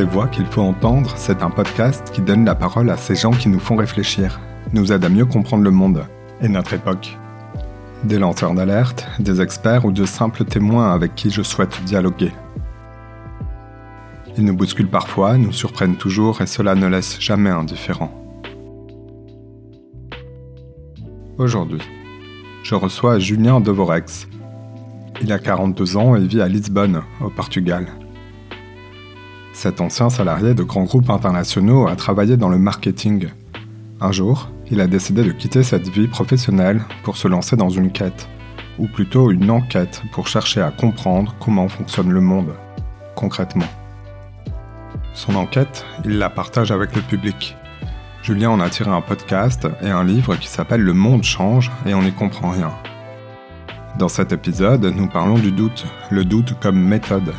Ces voix qu'il faut entendre, c'est un podcast qui donne la parole à ces gens qui nous font réfléchir, nous aident à mieux comprendre le monde et notre époque. Des lanceurs d'alerte, des experts ou de simples témoins avec qui je souhaite dialoguer. Ils nous bousculent parfois, nous surprennent toujours et cela ne laisse jamais indifférent. Aujourd'hui, je reçois Julien Devorex. Il a 42 ans et vit à Lisbonne, au Portugal. Cet ancien salarié de grands groupes internationaux a travaillé dans le marketing. Un jour, il a décidé de quitter cette vie professionnelle pour se lancer dans une quête, ou plutôt une enquête pour chercher à comprendre comment fonctionne le monde, concrètement. Son enquête, il la partage avec le public. Julien en a tiré un podcast et un livre qui s'appelle Le monde change et on n'y comprend rien. Dans cet épisode, nous parlons du doute, le doute comme méthode,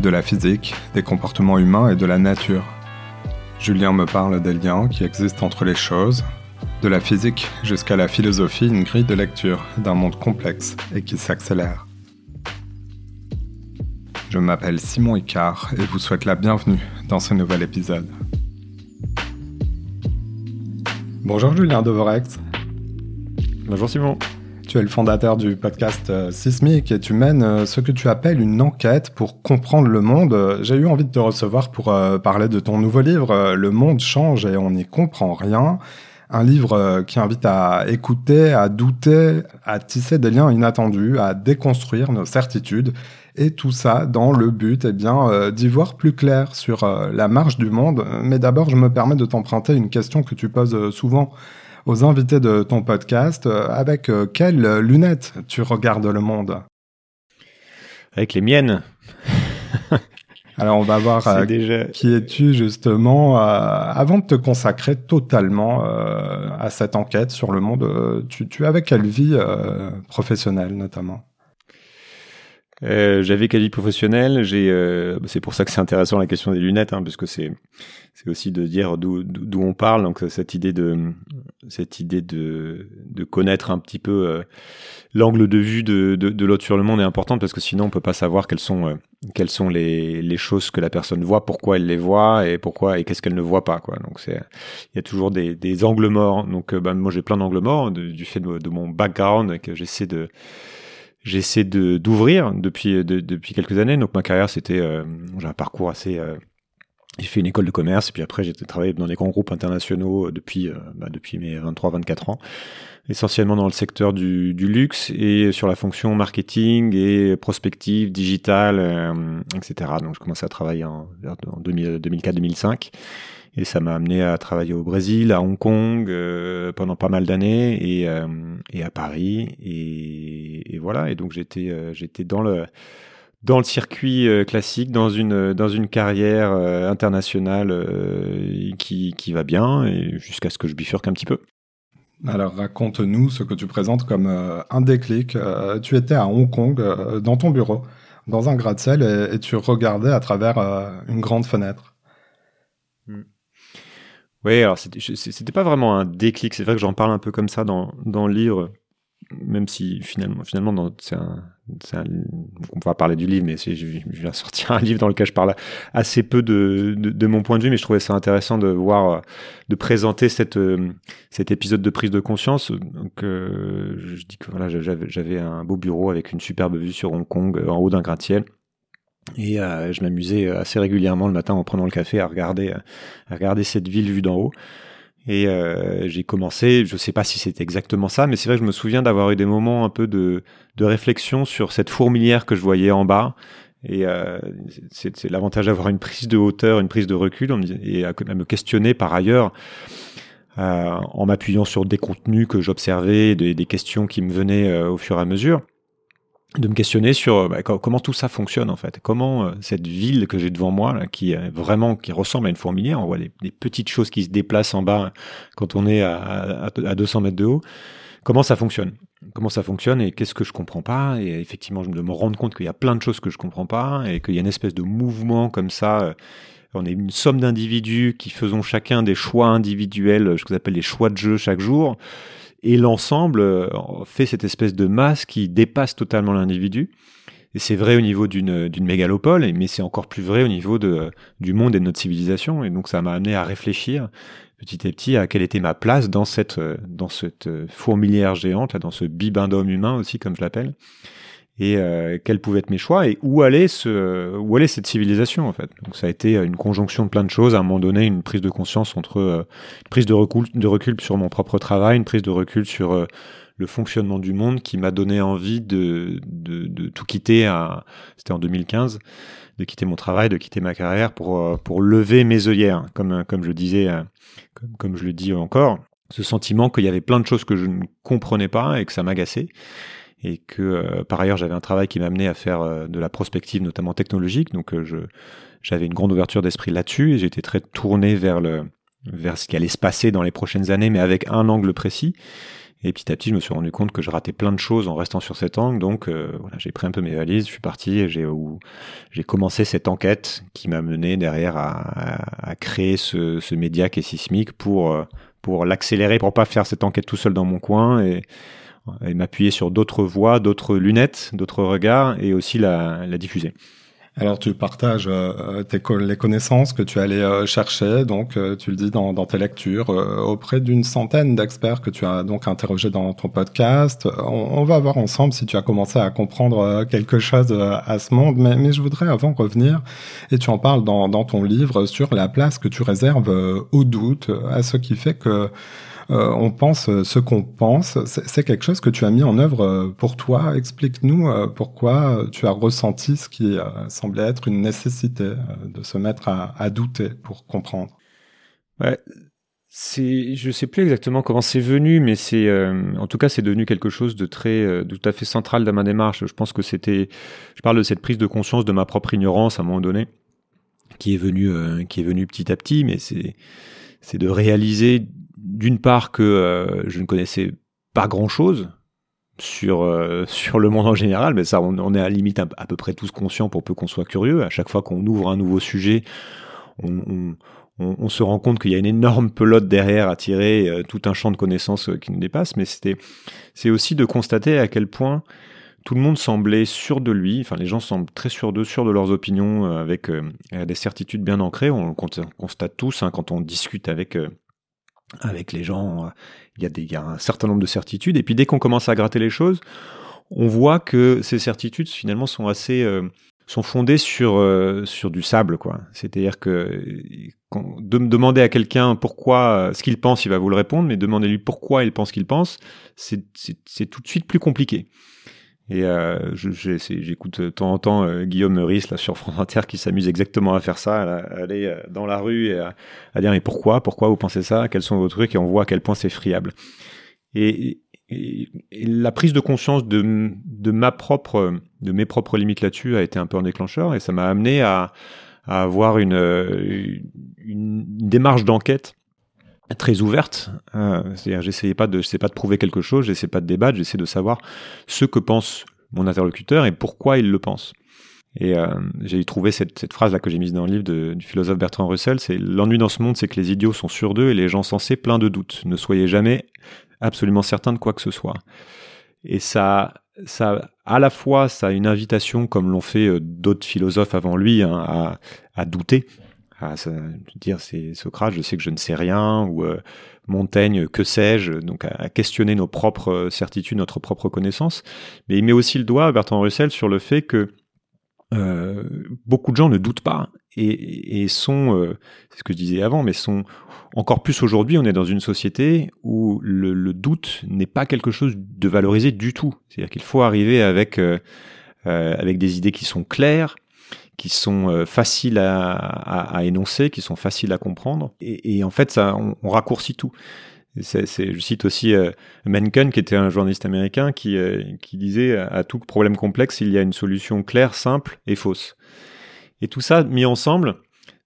de la physique, des comportements humains et de la nature. Julien me parle des liens qui existent entre les choses, de la physique jusqu'à la philosophie, une grille de lecture d'un monde complexe et qui s'accélère. Je m'appelle Simon Icard et vous souhaite la bienvenue dans ce nouvel épisode. Bonjour Julien Devorex. Bonjour Simon. Tu es le fondateur du podcast euh, Sismic et tu mènes euh, ce que tu appelles une enquête pour comprendre le monde. J'ai eu envie de te recevoir pour euh, parler de ton nouveau livre Le monde change et on n'y comprend rien. Un livre qui invite à écouter, à douter, à tisser des liens inattendus, à déconstruire nos certitudes et tout ça dans le but eh bien d'y voir plus clair sur la marche du monde. Mais d'abord, je me permets de t'emprunter une question que tu poses souvent aux invités de ton podcast. Euh, avec euh, quelles lunettes tu regardes le monde? Avec les miennes. Alors on va voir euh, qui es-tu justement avant de te consacrer totalement à cette enquête sur le monde. tu, tu avais quelle vie professionnelle notamment? Euh, j'avais quelle vie professionnelle. J'ai, euh, c'est pour ça que c'est intéressant la question des lunettes, hein, parce c'est, c'est aussi de dire d'où, d'où on parle. Donc cette idée de, cette idée de, de connaître un petit peu euh, l'angle de vue de, de, de, l'autre sur le monde est importante parce que sinon on peut pas savoir quelles sont, euh, quelles sont les, les choses que la personne voit, pourquoi elle les voit et pourquoi et qu'est-ce qu'elle ne voit pas. Quoi. Donc c'est, il y a toujours des, des angles morts. Donc bah, moi j'ai plein d'angles morts du fait de mon background que j'essaie de j'essaie de d'ouvrir depuis depuis quelques années. Donc ma carrière c'était euh, j'ai un parcours assez euh, j'ai fait une école de commerce et puis après j'ai travaillé dans des grands groupes internationaux euh, depuis bah, depuis mes 23-24 ans, essentiellement dans le secteur du, du, luxe et sur la fonction marketing et prospective, digital, etc. Donc je commençais à travailler en, en 2004-2005. Et ça m'a amené à travailler au Brésil, à Hong Kong euh, pendant pas mal d'années et, euh, à Paris. Et, voilà. Et donc j'étais euh, dans le circuit classique, dans une carrière internationale qui va bien jusqu'à ce que je bifurque un petit peu. Alors raconte-nous ce que tu présentes comme un déclic. tu étais à Hong Kong dans ton bureau, dans un gratte-ciel et, tu regardais à travers une grande fenêtre. Oui, alors c'était pas vraiment un déclic. C'est vrai que j'en parle un peu comme ça dans, dans le livre, même si finalement, finalement, c'est un, un, on va parler du livre, mais je, je viens sortir un livre dans lequel je parle assez peu de, de, mon point de vue, mais je trouvais ça intéressant de voir, de présenter cette, cet épisode de prise de conscience. Donc, euh, je dis que voilà, j'avais un beau bureau avec une superbe vue sur Hong Kong en haut d'un gratte-ciel. Et euh, je m'amusais assez régulièrement le matin en prenant le café à regarder, à regarder cette ville vue d'en haut. Et euh, j'ai commencé, je ne sais pas si c'était exactement ça, mais c'est vrai que je me souviens d'avoir eu des moments un peu de, réflexion sur cette fourmilière que je voyais en bas. Et euh, c'est l'avantage d'avoir une prise de hauteur, une prise de recul, et à, me questionner par ailleurs, euh, en m'appuyant sur des contenus que j'observais, des, des, questions qui me venaient euh, au fur et à mesure de me questionner sur bah, comment tout ça fonctionne en fait. Comment euh, cette ville que j'ai devant moi, qui est vraiment qui ressemble à une fourmilière, on voit des, petites choses qui se déplacent en bas quand on est à, à, 200 mètres de haut. Comment ça fonctionne? Comment ça fonctionne et qu'est-ce que je comprends pas? Et effectivement, je me rends compte qu'il y a plein de choses que je comprends pas et qu'il y a une espèce de mouvement comme ça. Euh, on est une somme d'individus qui faisons chacun des choix individuels, ce que j'appelle les choix de jeu chaque jour et l'ensemble euh, fait cette espèce de masse qui dépasse totalement l'individu. Et c'est vrai au niveau d'une mégalopole, mais c'est encore plus vrai au niveau de, du monde et de notre civilisation. Et donc ça m'a amené à réfléchir petit à petit à quelle était ma place dans cette, dans cette fourmilière géante, dans ce bibendum humain aussi, comme je l'appelle et euh, quels pouvaient être mes choix et où allait où allait cette civilisation en fait. Donc ça a été une conjonction de plein de choses. À un moment donné, une prise de conscience entre euh, une prise de recul, de recul sur mon propre travail, une prise de recul sur euh, le fonctionnement du monde qui m'a donné envie de, de, tout quitter. C'était en 2015, de quitter mon travail, de quitter ma carrière pour pour lever mes œillères, comme comme je disais, comme, comme je le dis encore, ce sentiment qu'il y avait plein de choses que je ne comprenais pas et que ça m'agaçait et que euh, par ailleurs j'avais un travail qui m'amenait à faire euh, de la prospective notamment technologique. Donc euh, je j'avais une grande ouverture d'esprit là-dessus et j'étais très tourné vers le vers ce qui allait se passer dans les prochaines années mais avec un angle précis. Et petit à petit je me suis rendu compte que je ratais plein de choses en restant sur cet angle. Donc voilà j'ai pris un peu mes valises je suis parti et j'ai j'ai commencé cette enquête qui m'a mené derrière à, à, à créer ce, ce média qui est sismique pour pour l'accélérer pour pas faire cette enquête tout seul dans mon coin et et m'appuyer sur d'autres voix, d'autres lunettes, d'autres regards et aussi la, la diffuser. Alors tu partages euh, tes, les connaissances que tu allais euh, chercher, donc euh, tu le dis dans, dans tes lectures, auprès d'une centaine d'experts que tu as donc interrogés dans ton podcast. On, on, va voir ensemble si tu as commencé à comprendre quelque chose à ce monde, mais, mais, je voudrais avant revenir, et tu en parles dans, dans ton livre, sur la place que tu réserves au doute, à ce qui fait que euh, on pense euh, ce qu'on pense. C'est quelque chose que tu as mis en œuvre euh, pour toi. Explique-nous pourquoi tu as ressenti ce qui semblait être une nécessité de se mettre à, douter pour comprendre. Ouais, c'est, je sais plus exactement comment c'est venu, mais c'est, en tout cas, c'est devenu quelque chose de très, tout à fait central dans ma démarche. Je pense que c'était, je parle de cette prise de conscience de ma propre ignorance à un moment donné, qui est venue, qui est venue petit à petit, mais c'est, c'est de réaliser d'une part que euh, je ne connaissais pas grand-chose sur euh, sur le monde en général, mais ça, on, est à la limite à, peu près tous conscients pour peu qu'on soit curieux. À chaque fois qu'on ouvre un nouveau sujet, on, se rend compte qu'il y a une énorme pelote derrière à tirer, euh, tout un champ de connaissances qui nous dépasse. Mais c'était c'est aussi de constater à quel point tout le monde semblait sûr de lui, enfin les gens semblent très sûrs d'eux, sûrs de leurs opinions, avec des certitudes bien ancrées. On constate tous hein, quand on discute avec avec les gens, euh, il y, a des, il y a un certain nombre de certitudes. Et puis dès qu'on commence à gratter les choses, on voit que ces certitudes finalement sont assez euh, sont fondées sur euh, sur du sable quoi. C'est-à-dire que de me demander à quelqu'un pourquoi ce qu'il pense, il va vous le répondre, mais demander lui pourquoi il pense qu'il pense, c'est c'est tout de suite plus compliqué. Et euh, j'écoute de temps en temps euh, Guillaume Meurice là sur France Inter qui s'amuse exactement à faire ça, à, aller euh, dans la rue et à, dire mais pourquoi, pourquoi vous pensez ça, quels sont vos trucs? Et on voit à quel point c'est friable. Et, la prise de conscience de, de ma propre, de mes propres limites là-dessus a été un peu un déclencheur et ça m'a amené à, avoir une, une, une démarche d'enquête très ouverte. Euh, C'est-à-dire, j'essayais pas de, pas de prouver quelque chose, j'essaie pas de débattre, j'essaie de savoir ce que pense mon interlocuteur et pourquoi il le pense. Et euh, j'ai trouvé cette, cette phrase là que j'ai mise dans le livre du philosophe Bertrand Russell, c'est l'ennui dans ce monde, c'est que les idiots sont sûrs d'eux et les gens sensés pleins de doutes. Ne soyez jamais absolument certain de quoi que ce soit. Et ça, ça, à la fois, ça a une invitation, comme l'ont fait euh, d'autres philosophes avant lui, hein, à, à douter, à dire c'est Socrate, je sais que je ne sais rien, ou euh, Montaigne, que sais-je, donc à, questionner nos propres euh, certitudes, notre propre connaissance. Mais il met aussi le doigt, Bertrand Russell, sur le fait que euh, beaucoup de gens ne doutent pas et, et sont, euh, c'est ce que je disais avant, mais sont encore plus aujourd'hui, on est dans une société où le, le doute n'est pas quelque chose de valorisé du tout. C'est-à-dire qu'il faut arriver avec avec des idées qui sont claires, qui sont euh, faciles à, à, énoncer, qui sont faciles à comprendre. Et, en fait, ça, on, raccourcit tout. C'est, je cite aussi euh, Mencken, qui était un journaliste américain, qui, euh, qui disait à tout problème complexe, il y a une solution claire, simple et fausse. Et tout ça mis ensemble,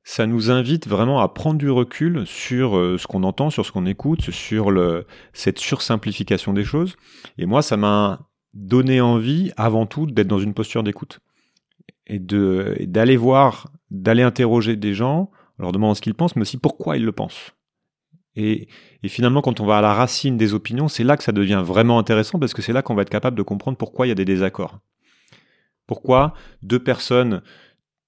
ça nous invite vraiment à prendre du recul sur ce qu'on entend, sur ce qu'on écoute, sur le, cette sursimplification des choses. Et moi, ça m'a donné envie, avant tout, d'être dans une posture d'écoute et de d'aller voir, d'aller interroger des gens, leur demandant ce qu'ils pensent, mais aussi pourquoi ils le pensent. Et, et, finalement, quand on va à la racine des opinions, c'est là que ça devient vraiment intéressant parce que c'est là qu'on va être capable de comprendre pourquoi il y a des désaccords. Pourquoi deux personnes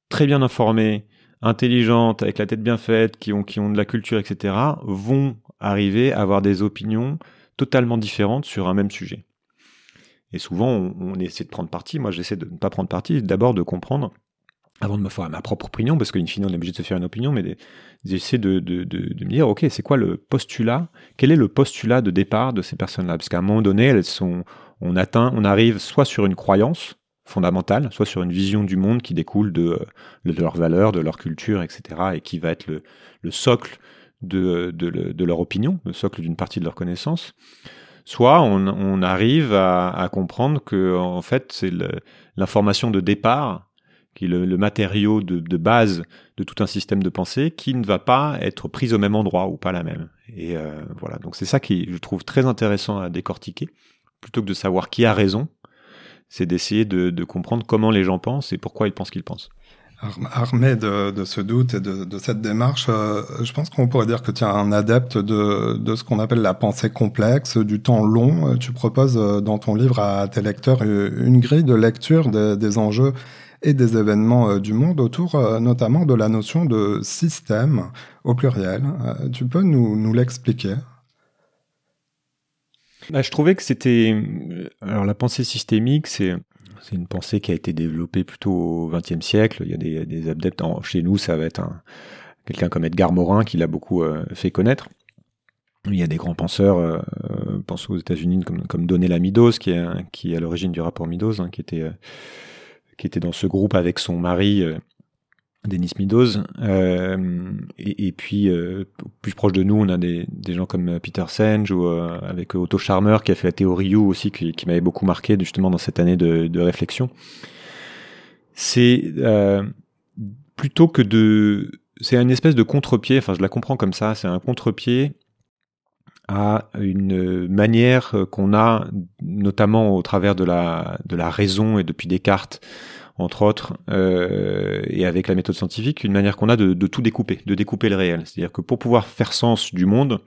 très bien informées, intelligentes, avec la tête bien faite, qui ont, qui ont de la culture, etc., vont arriver à avoir des opinions totalement différentes sur un même sujet. Et souvent, on, essaie de prendre parti. Moi, j'essaie de ne pas prendre parti, d'abord de comprendre, avant de me faire ma propre opinion, parce qu'in fine, on est obligé de se faire une opinion, mais j'essaie de, me dire, OK, c'est quoi le postulat? Quel est le postulat de départ de ces personnes-là? Parce qu'à un moment donné, elles sont, on atteint, on arrive soit sur une croyance fondamentale, soit sur une vision du monde qui découle de, leurs valeurs, de leur culture, etc., et qui va être le, le socle de, leur opinion, le socle d'une partie de leur connaissance, soit on, arrive à, comprendre que en fait c'est l'information de départ qui est le, matériau de, base de tout un système de pensée qui ne va pas être prise au même endroit ou pas la même. Et euh, voilà, donc c'est ça qui je trouve très intéressant à décortiquer, plutôt que de savoir qui a raison, c'est d'essayer de comprendre comment les gens pensent et pourquoi ils pensent qu'ils pensent. Armé de, ce doute et de, cette démarche, euh, je pense qu'on pourrait dire que tu es un adepte de, ce qu'on appelle la pensée complexe, du temps long. Euh, tu proposes euh, dans ton livre à tes lecteurs une grille de lecture des, enjeux et des événements du monde autour notamment de la notion de système au pluriel. Tu peux nous, nous l'expliquer? Bah, Je trouvais que c'était... Alors la pensée systémique, c'est c'est une pensée qui a été développée plutôt au XXe siècle. Il y a des, adeptes. chez nous, ça va être un, quelqu'un comme Edgar Morin qui l'a beaucoup euh, fait connaître. Il y a des grands penseurs, euh, aux États-Unis comme, comme Meadows, qui est, à l'origine du rapport Meadows, hein, qui était euh, qui était dans ce groupe avec son mari euh, Denis Meadows. Euh, et, puis, euh, plus proche de nous, on a des, gens comme Peter Senge ou euh, avec Otto Charmer qui a fait la théorie U aussi, qui, m'avait beaucoup marqué justement dans cette année de, réflexion. C'est plutôt que de... C'est une espèce de contre-pied, enfin je la comprends comme ça, c'est un contre-pied à une manière qu'on a, notamment au travers de la, de la raison et depuis Descartes, entre autres, euh, et avec la méthode scientifique, une manière qu'on a de, de, tout découper, de découper le réel. C'est-à-dire que pour pouvoir faire sens du monde,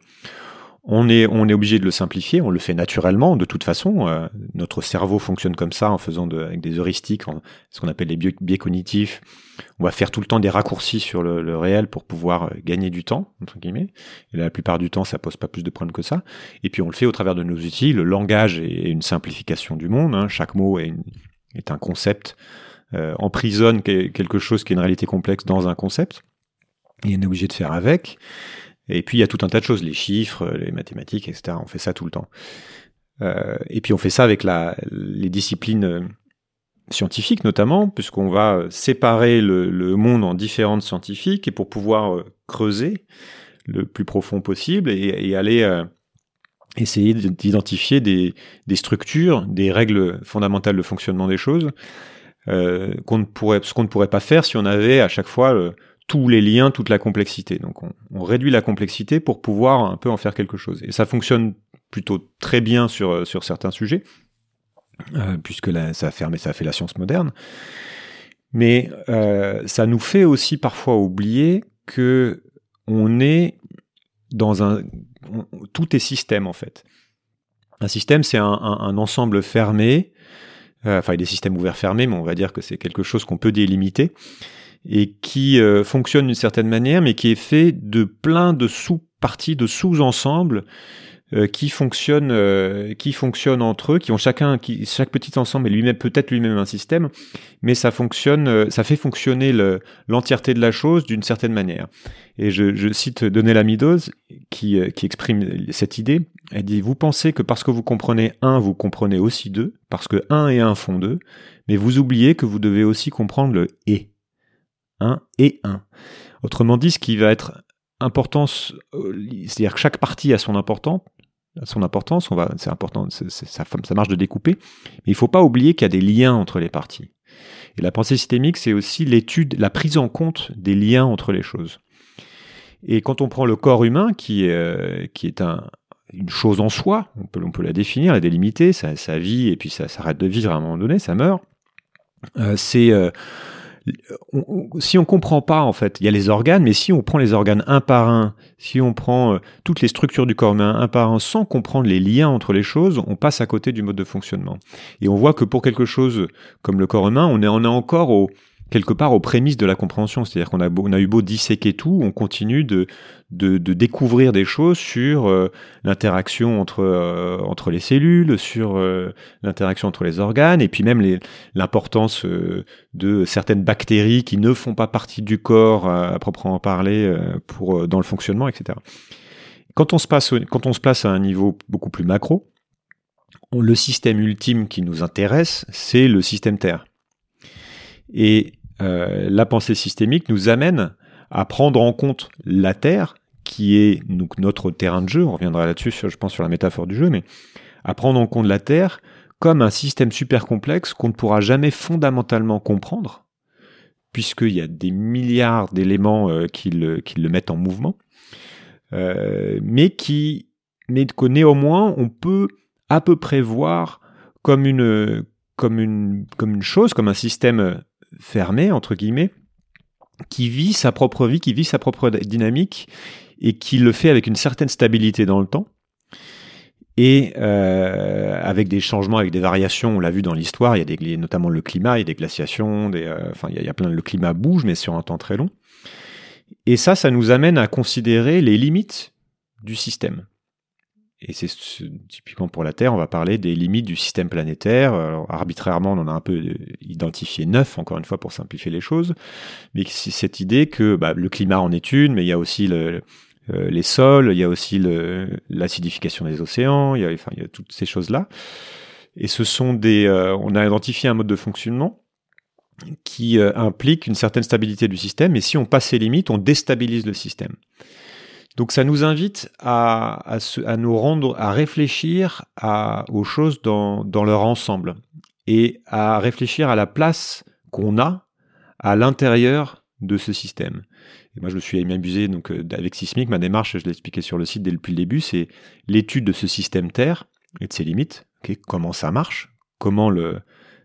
on est, on est obligé de le simplifier, on le fait naturellement, de toute façon. Euh, notre cerveau fonctionne comme ça, en faisant de, avec des heuristiques, ce qu'on appelle les biais, cognitifs. On va faire tout le temps des raccourcis sur le, le, réel pour pouvoir euh, gagner du temps, entre guillemets. Et la plupart du temps, ça pose pas plus de problèmes que ça. Et puis on le fait au travers de nos outils. Le langage est une simplification du monde. Hein. Chaque mot est, une, est un concept emprisonne quelque chose qui est une réalité complexe dans un concept. Et est obligé de faire avec. Et puis il y a tout un tas de choses, les chiffres, les mathématiques, etc. On fait ça tout le temps. Euh, et puis on fait ça avec la, les disciplines euh, scientifiques notamment, puisqu'on va séparer le, monde en différentes scientifiques et pour pouvoir euh, creuser le plus profond possible et, aller euh, essayer d'identifier des, des, structures, des règles fondamentales de fonctionnement des choses euh, qu'on ne pourrait, ce qu'on ne pourrait pas faire si on avait à chaque fois le, tous les liens, toute la complexité. Donc on, réduit la complexité pour pouvoir un peu en faire quelque chose. Et ça fonctionne plutôt très bien sur, sur certains sujets, euh, puisque ça, a fait, ça a fait la science moderne. Mais euh, ça nous fait aussi parfois oublier que on est dans un... tout est système en fait. Un système, c'est un, ensemble fermé euh, enfin, il des systèmes ouverts fermés, mais on va dire que c'est quelque chose qu'on peut délimiter et qui euh, fonctionne d'une certaine manière, mais qui est fait de plein de sous-parties, de sous-ensembles euh, qui fonctionnent, euh, qui fonctionnent entre eux, qui ont chacun, qui, chaque petit ensemble est lui-même peut-être lui-même un système, mais ça fonctionne, euh, ça fait fonctionner l'entièreté de la chose d'une certaine manière. Et je, cite Donella Meadows qui, qui exprime cette idée. Elle dit vous pensez que parce que vous comprenez un, vous comprenez aussi deux, parce que un et un font deux, mais vous oubliez que vous devez aussi comprendre le et. Un et un. Autrement dit, ce qui va être importance, c'est-à-dire que chaque partie a son importance, son importance, c'est important, ça, ça marche de découper, mais il faut pas oublier qu'il y a des liens entre les parties. Et la pensée systémique, c'est aussi l'étude, la prise en compte des liens entre les choses. Et quand on prend le corps humain, qui est, euh, une chose en soi, on peut, la définir, la délimiter, sa, sa vie, et puis ça s'arrête de vivre à un moment donné, ça meurt. Euh, c'est euh, si on comprend pas, en fait, il y a les organes, mais si on prend les organes un par un, si on prend euh, toutes les structures du corps humain un par un sans comprendre les liens entre les choses, on passe à côté du mode de fonctionnement. Et on voit que pour quelque chose comme le corps humain, on on est encore au, quelque part aux prémices de la compréhension. C'est-à-dire qu'on a, on a eu beau disséquer tout, on continue de, de, découvrir des choses sur euh, l'interaction entre, euh, entre les cellules, sur euh, l'interaction entre les organes, et puis même l'importance de certaines bactéries qui ne font pas partie du corps à, proprement parler pour, dans le fonctionnement, etc. Quand on, se passe, quand on se place à un niveau beaucoup plus macro, le système ultime qui nous intéresse, c'est le système Terre. Et euh, la pensée systémique nous amène à prendre en compte la Terre, qui est donc notre terrain de jeu, on reviendra là-dessus, je pense, sur la métaphore du jeu, mais à prendre en compte la Terre comme un système super complexe qu'on ne pourra jamais fondamentalement comprendre, puisqu'il y a des milliards d'éléments euh, qui, le, mettent en mouvement, euh, mais qui, mais que néanmoins on peut à peu près voir comme une, comme une, comme une chose, comme un système fermé, entre guillemets, qui vit sa propre vie, qui vit sa propre dynamique, et qui le fait avec une certaine stabilité dans le temps, et euh, avec des changements, avec des variations, on l'a vu dans l'histoire, il y a notamment le climat, il y a des glaciations, plein, le climat bouge, mais sur un temps très long. Et ça, ça nous amène à considérer les limites du système. Et c'est typiquement pour la Terre, on va parler des limites du système planétaire. arbitrairement, on en a un peu euh, identifié neuf, encore une fois, pour simplifier les choses. Mais c'est cette idée que bah, le climat en est une, mais il y a aussi euh, les sols, il y a aussi l'acidification des océans, il y a, enfin, il y a toutes ces choses-là. Et ce sont des, euh, on a identifié un mode de fonctionnement qui implique une certaine stabilité du système. Et si on passe ces limites, on déstabilise le système. Donc ça nous invite à, nous rendre, à réfléchir aux choses dans, leur ensemble et à réfléchir à la place qu'on a à l'intérieur de ce système. Et moi, je me suis amusé donc euh, avec Sismic. Ma démarche, je l'ai expliqué sur le site dès depuis le début, c'est l'étude de ce système Terre et de ses limites. comment ça marche Comment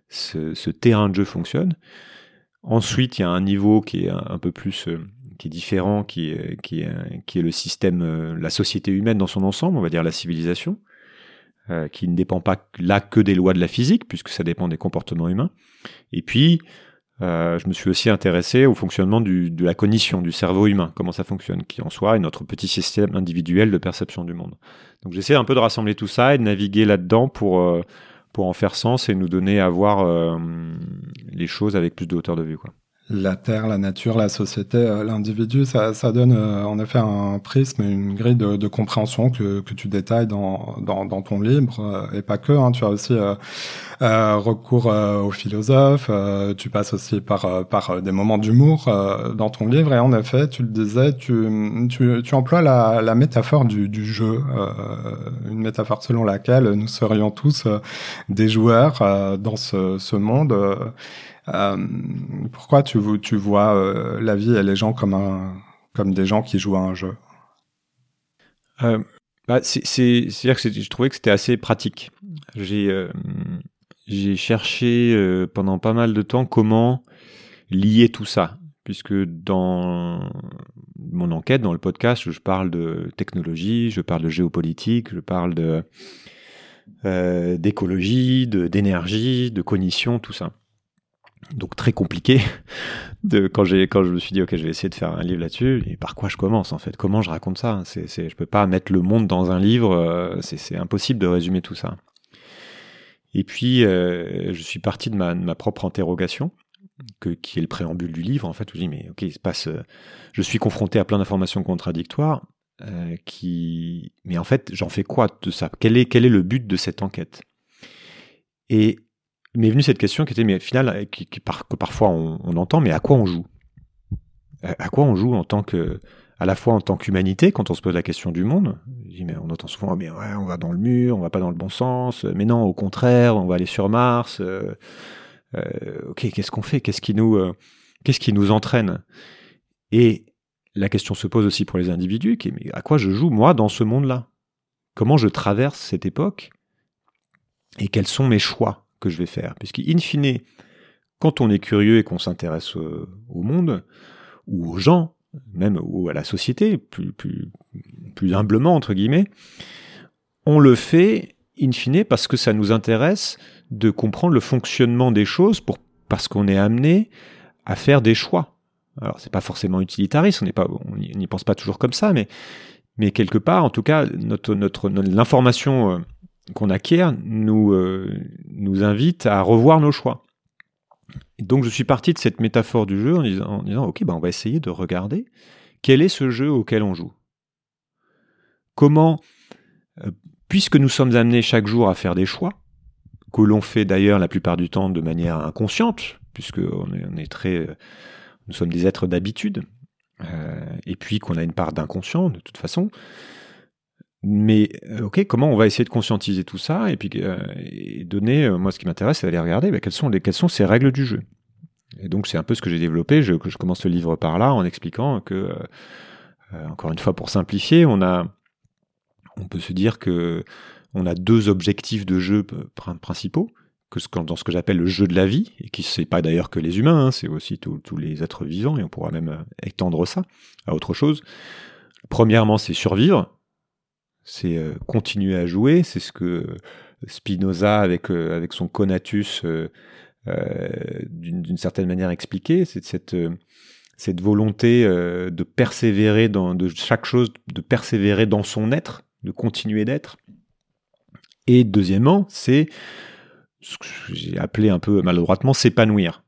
ce, terrain de jeu fonctionne Ensuite, il y a un niveau qui est un, peu plus euh, qui est différent, qui est, le système, euh, la société humaine dans son ensemble, on va dire la civilisation, euh, qui ne dépend pas là que des lois de la physique, puisque ça dépend des comportements humains. Et puis, euh, je me suis aussi intéressé au fonctionnement de la cognition, du cerveau humain, comment ça fonctionne, qui en soi est notre petit système individuel de perception du monde. Donc j'essaie un peu de rassembler tout ça et de naviguer là-dedans pour, pour en faire sens et nous donner à voir les choses avec plus de hauteur de vue. Quoi la terre, la nature, la société, euh, l'individu, ça, ça, donne euh, en effet un prisme une grille de, compréhension que, tu détailles dans, ton livre, euh, et pas que. Hein, tu as aussi euh, recours aux philosophes, tu passes aussi par, par des moments d'humour dans ton livre, et en effet, tu le disais, tu, emploies la, métaphore du, du jeu, une métaphore selon laquelle nous serions tous des joueurs dans ce, ce monde. Euh, pourquoi tu, vois euh, la vie et les gens comme, des gens qui jouent à un jeu? Euh, bah, C'est-à-dire que je trouvais que c'était assez pratique. J'ai cherché pendant pas mal de temps comment lier tout ça, puisque dans mon enquête, dans le podcast, je parle de technologie, je parle de géopolitique, je parle de d'écologie, d'énergie, de cognition, tout ça donc très compliqué de quand j'ai quand je me suis dit ok je vais essayer de faire un livre là-dessus. Et par quoi je commence en fait? Comment je raconte ça? C'est c'est je peux pas mettre le monde dans un livre euh, c'est c'est impossible de résumer tout ça. Et puis euh, je suis parti de ma, ma propre interrogation que qui est le préambule du livre en fait où je dis mais ok il se passe euh, je suis confronté à plein d'informations contradictoires qui mais en fait j'en fais quoi de ça? Quel est quel est le but de cette enquête? Et m'est venue cette question qui était, mais final, euh, que parfois on, entend, mais à quoi on joue? À, quoi on joue en tant que, à la fois en tant qu'humanité, quand on se pose la question du monde? Mais On entend souvent, mais ouais, on va dans le mur, on va pas dans le bon sens, mais non, au contraire, on va aller sur Mars. Euh, euh, ok, qu'est-ce qu'on fait? Qu'est-ce qui nous, qu'est-ce qui nous entraîne? Et la question se pose aussi pour les individus, qui est, mais à quoi je joue moi dans ce monde-là? Comment je traverse cette époque? Et quels sont mes choix? Que je vais faire. Puisque, in fine, quand on est curieux et qu'on s'intéresse au monde ou aux gens, même ou à la société, plus, humblement entre guillemets, on le fait in fine parce que ça nous intéresse de comprendre le fonctionnement des choses pour, parce qu'on est amené à faire des choix. Alors c'est pas forcément utilitariste, on n'y pense pas toujours comme ça, mais mais quelque part, en tout cas, notre notre, l'information euh, qu'on acquiert nous euh, nous invite à revoir nos choix. Et donc je suis parti de cette métaphore du jeu en disant, en disant ok, ben on va essayer de regarder quel est ce jeu auquel on joue. Comment, euh, puisque nous sommes amenés chaque jour à faire des choix, que l'on fait d'ailleurs la plupart du temps de manière inconsciente, puisque on est, très nous sommes des êtres d'habitude, euh, et puis qu'on a une part d'inconscient de toute façon. Mais euh, ok, comment on va essayer de conscientiser tout ça et puis euh, donner, moi ce qui m'intéresse c'est d'aller regarder bah, quelles, sont sont ces règles du jeu. Et donc c'est un peu ce que j'ai développé, je, je, commence le livre par là en expliquant que, encore une fois pour simplifier, on, a, on peut se dire que on a deux objectifs de jeu principaux que dans ce que j'appelle le jeu de la vie, et qui n'est pas d'ailleurs que les humains, hein, c'est aussi tous les êtres vivants, et on pourra même euh, étendre ça à autre chose. Premièrement, c'est survivre, c'est euh, continuer à jouer, c'est ce que Spinoza, avec, euh, avec son conatus, d'une certaine manière expliqué, c'est cette, cette volonté de persévérer dans de chaque chose, de persévérer dans son être, de continuer d'être. Et deuxièmement, c'est ce que j'ai appelé un peu maladroitement s'épanouir.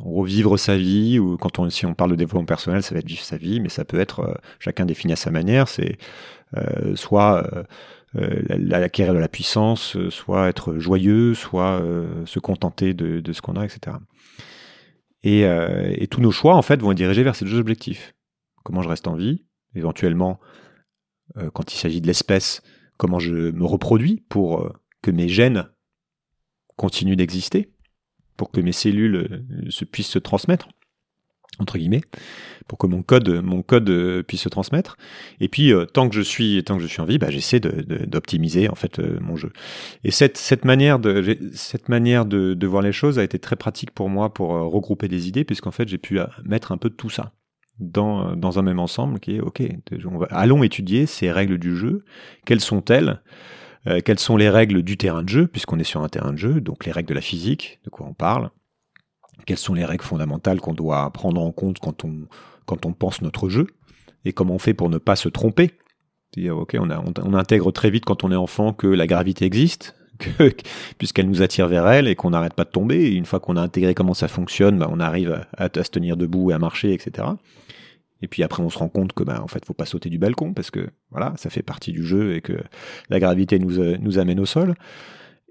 Revivre sa vie, ou quand on, si on parle de développement personnel, ça va être vivre sa vie, mais ça peut être, euh, chacun définit à sa manière, c'est euh, soit euh, l'acquérir de la puissance, soit être joyeux, soit se contenter de, ce qu'on a, etc. Et, tous nos choix, en fait, vont être dirigés vers ces deux objectifs. Comment je reste en vie, éventuellement, quand il s'agit de l'espèce, comment je me reproduis pour que mes gènes continue d'exister, pour que mes cellules euh, se, puissent se transmettre entre guillemets, pour que mon code, mon code euh, puisse se transmettre. Et puis, euh, tant que je suis, tant que je suis en vie, bah, j'essaie d'optimiser en fait mon jeu. Et cette, cette manière de, cette manière de, de, voir les choses a été très pratique pour moi pour regrouper des idées, puisqu'en fait, j'ai pu mettre un peu de tout ça dans, dans un même ensemble, qui est ok. allons étudier ces règles du jeu. Quelles sont-elles? Euh, quelles sont les règles du terrain de jeu, puisqu'on est sur un terrain de jeu, donc les règles de la physique, de quoi on parle. Quelles sont les règles fondamentales qu'on doit prendre en compte quand on, quand on pense notre jeu, et comment on fait pour ne pas se tromper. ok, on, on, intègre très vite quand on est enfant que la gravité existe, puisqu'elle nous attire vers elle et qu'on n'arrête pas de tomber. Une fois qu'on a intégré comment ça fonctionne, bah, on arrive à, se tenir debout et à marcher, etc. Et puis après, on se rend compte que, ben, en fait, faut pas sauter du balcon parce que, voilà, ça fait partie du jeu et que la gravité nous, euh, nous amène au sol.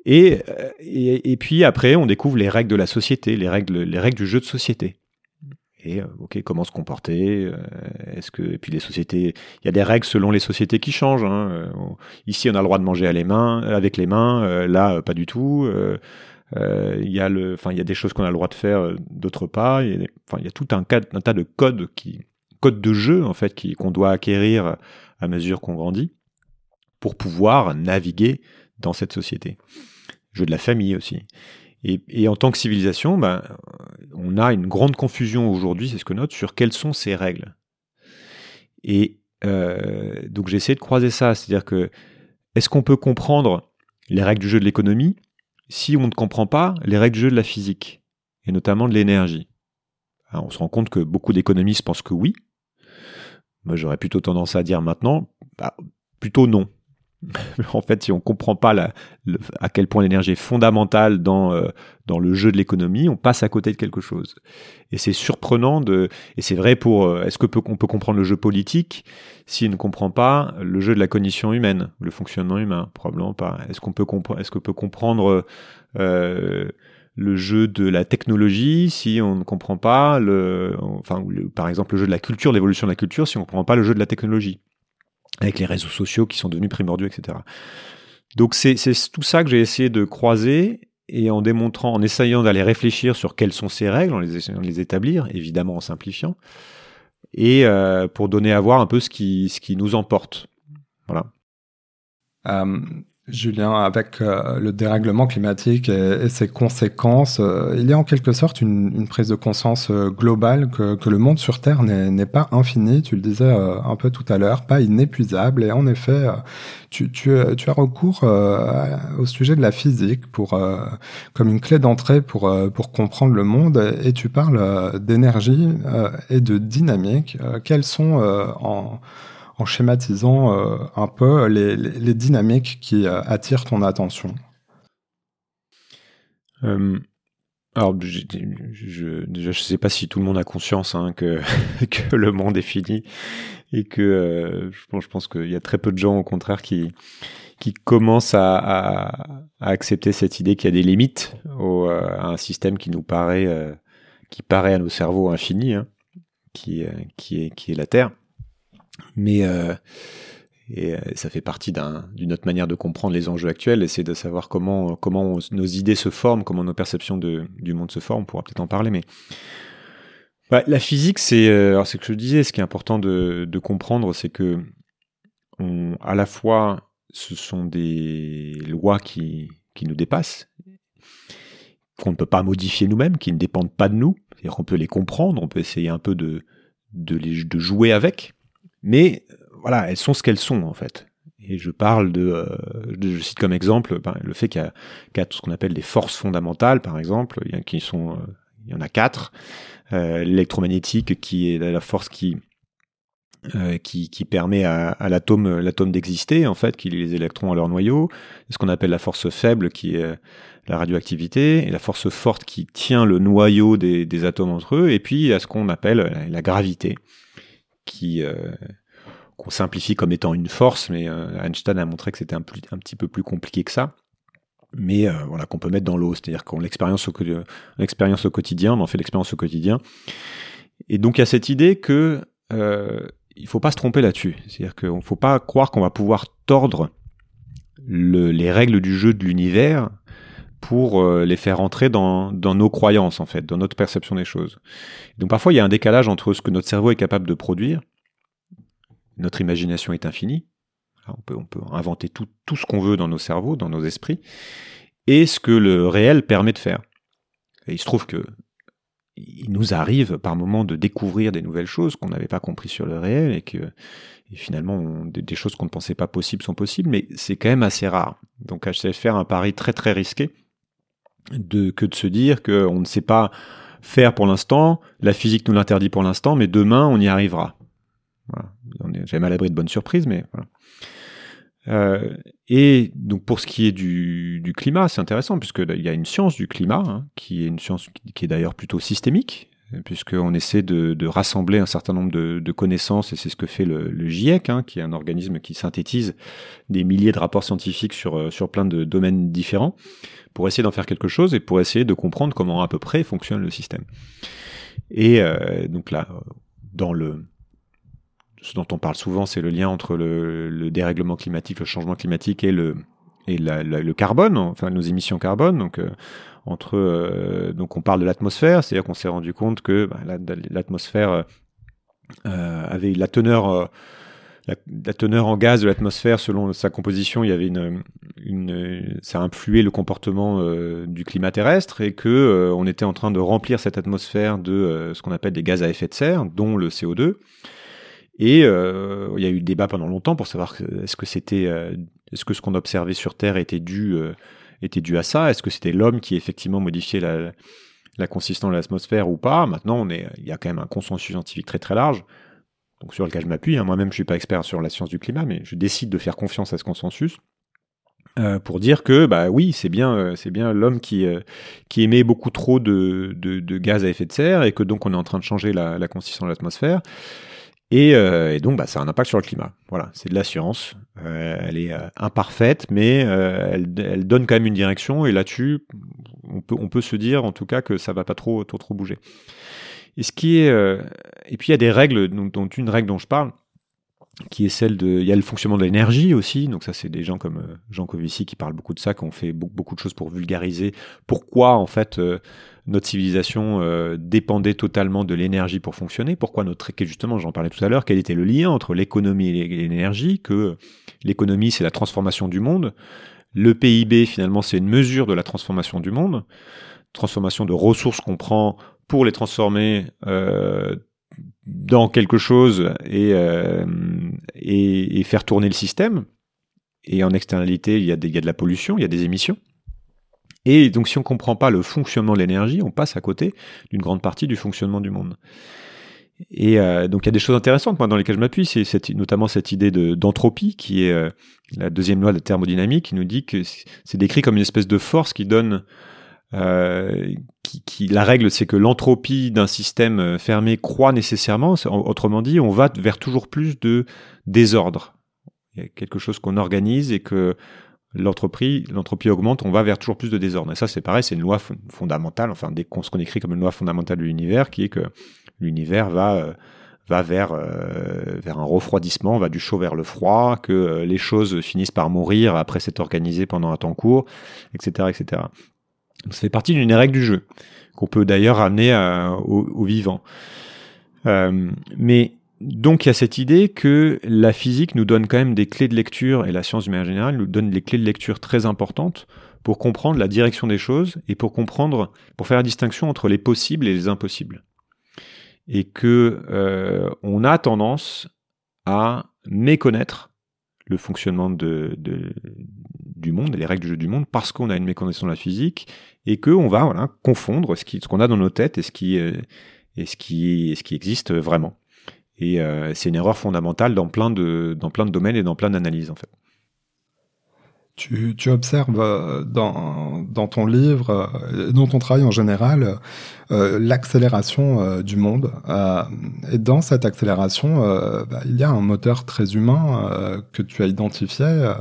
Et, euh, et, et, puis après, on découvre les règles de la société, les règles, les règles du jeu de société. Et euh, ok, comment se comporter Est-ce que et puis les sociétés, il y a des règles selon les sociétés qui changent. Hein. Ici, on a le droit de manger à les mains, avec les mains. là, pas du tout. Il y a le, enfin, il y a des choses qu'on a le droit de faire, d'autres pas. Enfin, il y a tout un, tas de codes qui code de jeu en fait qu'on doit acquérir à mesure qu'on grandit pour pouvoir naviguer dans cette société. Jeu de la famille aussi. Et, en tant que civilisation, ben, on a une grande confusion aujourd'hui, c'est ce que note, sur quelles sont ces règles. Et euh, donc j'ai essayé de croiser ça, c'est-à-dire que est-ce qu'on peut comprendre les règles du jeu de l'économie si on ne comprend pas les règles du jeu de la physique, et notamment de l'énergie? On se rend compte que beaucoup d'économistes pensent que oui, moi, j'aurais plutôt tendance à dire maintenant, bah, plutôt non. en fait, si on comprend pas la, à quel point l'énergie est fondamentale dans, euh, dans le jeu de l'économie, on passe à côté de quelque chose. Et c'est surprenant de, et c'est vrai pour, euh, est-ce que peut, on peut comprendre le jeu politique s'il ne comprend pas le jeu de la cognition humaine, le fonctionnement humain? Probablement pas. Est-ce qu'on peut est-ce qu'on peut comprendre, euh, le jeu de la technologie si on ne comprend pas le, enfin, par exemple le jeu de la culture, l'évolution de la culture si on ne comprend pas le jeu de la technologie, avec les réseaux sociaux qui sont devenus primordiaux, etc. Donc c'est tout ça que j'ai essayé de croiser et en démontrant, en essayant d'aller réfléchir sur quelles sont ces règles, en les essayant de les établir, évidemment en simplifiant, et euh, pour donner à voir un peu ce qui, nous emporte. Voilà. Euh, Julien, avec euh, le dérèglement climatique et, ses conséquences, euh, il y a en quelque sorte une, prise de conscience euh, globale que, le monde sur Terre n'est pas infini, tu le disais un peu tout à l'heure, pas inépuisable. Et en effet, tu, as recours au sujet de la physique pour, comme une clé d'entrée pour, pour comprendre le monde et, tu parles d'énergie et de dynamique. quels sont en en schématisant euh, un peu les, dynamiques qui euh, attirent ton attention euh, alors, je, déjà, je sais pas si tout le monde a conscience hein, que, le monde est fini et que je pense, je pense qu'il y a très peu de gens, au contraire, qui, qui commencent à, accepter cette idée qu'il y a des limites à un système qui nous paraît, qui paraît à nos cerveaux infini, hein, qui, qui, est, qui est la Terre. Mais euh, euh, ça fait partie d'une autre manière de comprendre les enjeux actuels, c'est de savoir comment, nos idées se forment, comment nos perceptions du monde se forment. On pourra peut-être en parler, mais la physique, c'est euh, alors c'est que je disais, ce qui est important de, comprendre, c'est que à la fois ce sont des lois qui, nous dépassent, qu'on ne peut pas modifier nous-mêmes, qui ne dépendent pas de nous, c'est-à-dire qu'on peut les comprendre, on peut essayer un peu de jouer avec, mais voilà, elles sont ce qu'elles sont en fait. Et je parle de, euh, je cite comme exemple ben, le fait qu'il y, a tout ce qu'on appelle des forces fondamentales, par exemple, il y, euh, en a quatre. Euh, L'électromagnétique, qui est la force qui euh, qui, permet à, à l'atome l'atome d'exister en fait, qui lie les électrons à leur noyau. Ce qu'on appelle la force faible, qui est la radioactivité, et la force forte qui tient le noyau des, des atomes entre eux. Et puis a ce qu'on appelle la gravité, qui euh, qu'on simplifie comme étant une force, mais euh, Einstein a montré que c'était un, petit peu plus compliqué que ça. Mais euh, voilà, qu'on peut mettre dans l'eau, c'est-à-dire qu'on l'expérience au, quotidien, on en fait l'expérience au quotidien. Et donc il y a cette idée que euh, il faut pas se tromper là-dessus. C'est-à-dire qu'il ne faut pas croire qu'on va pouvoir tordre le, les règles du jeu de l'univers pour euh, les faire entrer dans, nos croyances, en fait, dans notre perception des choses. Donc parfois, il y a un décalage entre ce que notre cerveau est capable de produire, notre imagination est infinie, on peut, on peut inventer tout, tout ce qu'on veut dans nos cerveaux, dans nos esprits, et ce que le réel permet de faire. Il se trouve que il nous arrive par moments de découvrir des nouvelles choses qu'on n'avait pas compris sur le réel et que finalement des, des, choses qu'on ne pensait pas possibles sont possibles, mais c'est quand même assez rare. Donc je sais faire un pari très très risqué que de se dire qu'on ne sait pas faire pour l'instant, la physique nous l'interdit pour l'instant, mais demain on y arrivera. Voilà. On est de bonnes surprises, mais voilà. Euh, et donc pour ce qui est du, climat, c'est intéressant puisqu'il y a une science du climat hein, qui est une science qui est d'ailleurs plutôt systémique, puisqu'on essaie de, de, rassembler un certain nombre de, de connaissances, et c'est ce que fait le, le GIEC, hein, qui est un organisme qui synthétise des milliers de rapports scientifiques sur, euh, sur plein de domaines différents, pour essayer d'en faire quelque chose et pour essayer de comprendre comment à peu près fonctionne le système. Et euh, donc là, dans le ce dont on parle souvent, c'est le lien entre le, le, dérèglement climatique, le changement climatique et le et le carbone, enfin nos émissions carbone. Donc euh, entre euh, donc on parle de l'atmosphère, c'est-à-dire qu'on s'est rendu compte que bah, l'atmosphère euh, avait la teneur la, teneur en gaz de l'atmosphère selon sa composition, il y avait une, une ça influait le comportement du climat terrestre et que on était en train de remplir cette atmosphère de ce qu'on appelle des gaz à effet de serre, dont le CO2. Et il y a eu débat pendant longtemps pour savoir est-ce que c'était, est-ce que ce qu'on observait sur Terre était dû, euh, était dû à ça? Est-ce que c'était l'homme qui effectivement modifiait la, la consistance de l'atmosphère ou pas? Maintenant, on est, il y a quand même un consensus scientifique très très large, donc sur lequel je m'appuie. Hein. Moi-même, je suis pas expert sur la science du climat, mais je décide de faire confiance à ce consensus. Euh, pour dire que bah oui c'est bien euh, c'est bien l'homme qui qui émet beaucoup trop de, de, de, gaz à effet de serre et que donc on est en train de changer la, la consistance de l'atmosphère euh, et, donc, bah, ça a un impact sur le climat. Voilà, c'est de la science. Euh, elle est euh, imparfaite, mais elle, elle, donne quand même une direction. Et là-dessus, on peut, on peut se dire, en tout cas, que ça va pas trop, trop, trop bouger. Et ce qui est, et puis il y a des règles, dont, dont, une règle dont je parle, qui est celle de, il y a le fonctionnement de l'énergie aussi. Donc ça, c'est des gens comme Jean Covici qui parlent beaucoup de ça, qui ont fait beaucoup, de choses pour vulgariser pourquoi en fait notre civilisation euh, dépendait totalement de l'énergie pour fonctionner. Pourquoi notre justement, j'en parlais tout à l'heure, quel était le lien entre l'économie et l'énergie Que l'économie, c'est la transformation du monde, le PIB, finalement, c'est une mesure de la transformation du monde, transformation de ressources qu'on prend pour les transformer euh, dans quelque chose et, euh, et, et, faire tourner le système. Et en externalité, il y, a il y a de la pollution, il y a des émissions. Et donc, si on ne comprend pas le fonctionnement de l'énergie, on passe à côté d'une grande partie du fonctionnement du monde. Et euh, donc il y a des choses intéressantes moi, dans lesquelles je m'appuie, c'est notamment cette idée d'entropie qui est euh, la deuxième loi de la thermodynamique qui nous dit que c'est décrit comme une espèce de force qui donne euh, la règle c'est que l'entropie d'un système euh, fermé croît nécessairement, autrement dit on va vers toujours plus de désordre. Il y a quelque chose qu'on organise et que l'entropie, augmente, on va vers toujours plus de désordre. Et ça, c'est pareil, c'est une loi fondamentale, enfin, ce qu'on écrit comme une loi fondamentale de l'univers, qui est que l'univers va euh, va vers vers un refroidissement, va du chaud vers le froid, que les choses finissent par mourir après s'être organisées pendant un temps court, etc., etc. Donc, ça fait partie d'une règle du jeu qu'on peut d'ailleurs amener au, au, vivant. mais donc il y a cette idée que la physique nous donne quand même des clés de lecture et la science du manière générale nous donne des clés de lecture très importantes pour comprendre la direction des choses et pour comprendre, pour faire la distinction entre les possibles et les impossibles et que euh, on a tendance à méconnaître le fonctionnement de, du monde, les règles du jeu du monde, parce qu'on a une méconnaissance de la physique, et qu'on va voilà, confondre ce qu'on a dans nos têtes et ce qui, euh, et ce qui, ce qui existe vraiment. Et euh, c'est une erreur fondamentale dans plein, de, dans plein de domaines et dans plein d'analyses, en fait. Tu, tu, observes euh, dans, dans, ton livre, euh, dans ton travail en général, euh, l'accélération euh, du monde. Euh, et dans cette accélération, bah, il y a un moteur très humain que tu as identifié.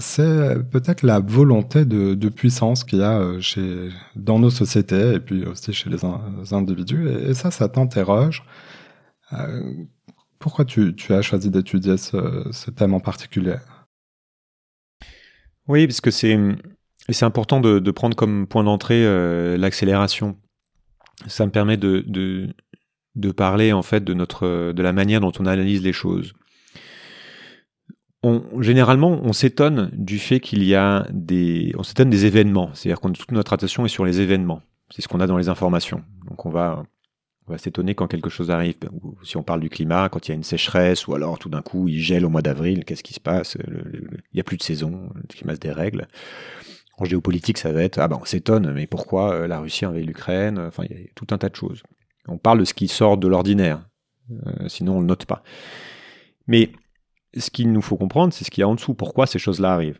C'est peut-être la volonté de, de puissance qu'il y a chez, dans nos sociétés et puis aussi chez les, individus. Et, et, ça, ça t'interroge. pourquoi tu, tu, as choisi d'étudier ce, ce thème en particulier? Oui, parce que c'est c'est important de, de, prendre comme point d'entrée euh, l'accélération. Ça me permet de, de, de, parler en fait de notre de la manière dont on analyse les choses. On, généralement, on s'étonne du fait qu'il y a des on s'étonne des événements, c'est-à-dire qu'on toute notre attention est sur les événements. C'est ce qu'on a dans les informations. Donc on va on va s'étonner quand quelque chose arrive. Ou si on parle du climat, quand il y a une sécheresse, ou alors tout d'un coup il gèle au mois d'avril, qu'est-ce qui se passe? Il n'y a plus de saison, le climat se dérègle. En géopolitique, ça va être ah ben on s'étonne, mais pourquoi euh, la Russie envahit l'Ukraine? Enfin, il y a tout un tas de choses. On parle de ce qui sort de l'ordinaire, euh, sinon on le note pas. Mais ce qu'il nous faut comprendre, c'est ce qu'il y a en dessous. Pourquoi ces choses-là arrivent?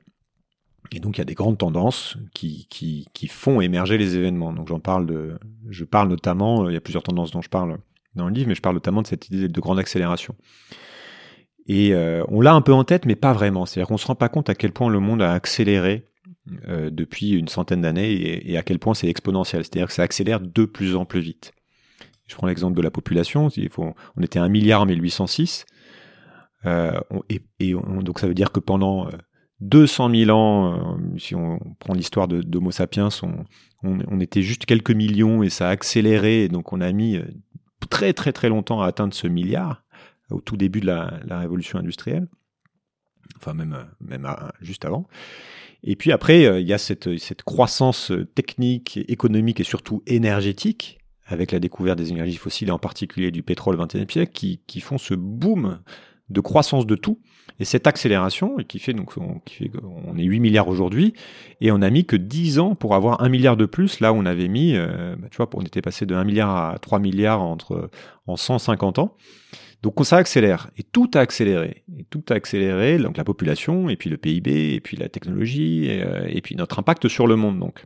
Et donc il y a des grandes tendances qui, font émerger les événements. Donc j'en parle de, je parle notamment, il y a plusieurs tendances dont je parle dans le livre, mais je parle notamment de cette idée de grande accélération. Et euh, on l'a un peu en tête, mais pas vraiment. C'est-à-dire qu'on se rend pas compte à quel point le monde a accéléré euh, depuis une centaine d'années et, à quel point c'est exponentiel. C'est-à-dire que ça accélère de plus en plus vite. Je prends l'exemple de la population. On était un milliard en 1806. Euh, on, et, et on, donc ça veut dire que pendant 200 000 ans, euh, si on prend l'histoire d'Homo sapiens, on, était juste quelques millions et ça a accéléré. Donc on a mis euh, très très très longtemps à atteindre ce milliard au tout début de la, révolution industrielle. Enfin même, euh, juste avant. Et puis après, il y a cette, cette croissance technique, économique et surtout énergétique avec la découverte des énergies fossiles et en particulier du pétrole au XXIe siècle qui, qui font ce boom de croissance de tout. Et cette accélération, qui fait donc on, est 8 milliards aujourd'hui, et on a mis que 10 ans pour avoir 1 milliard de plus, là où on avait mis, euh, bah, tu vois, on était passé de 1 milliard à 3 milliards entre, en 150 ans. Donc ça accélère, et tout a accéléré, et tout a accéléré, donc la population, et puis le PIB, et puis la technologie, et, euh, et puis notre impact sur le monde. Donc,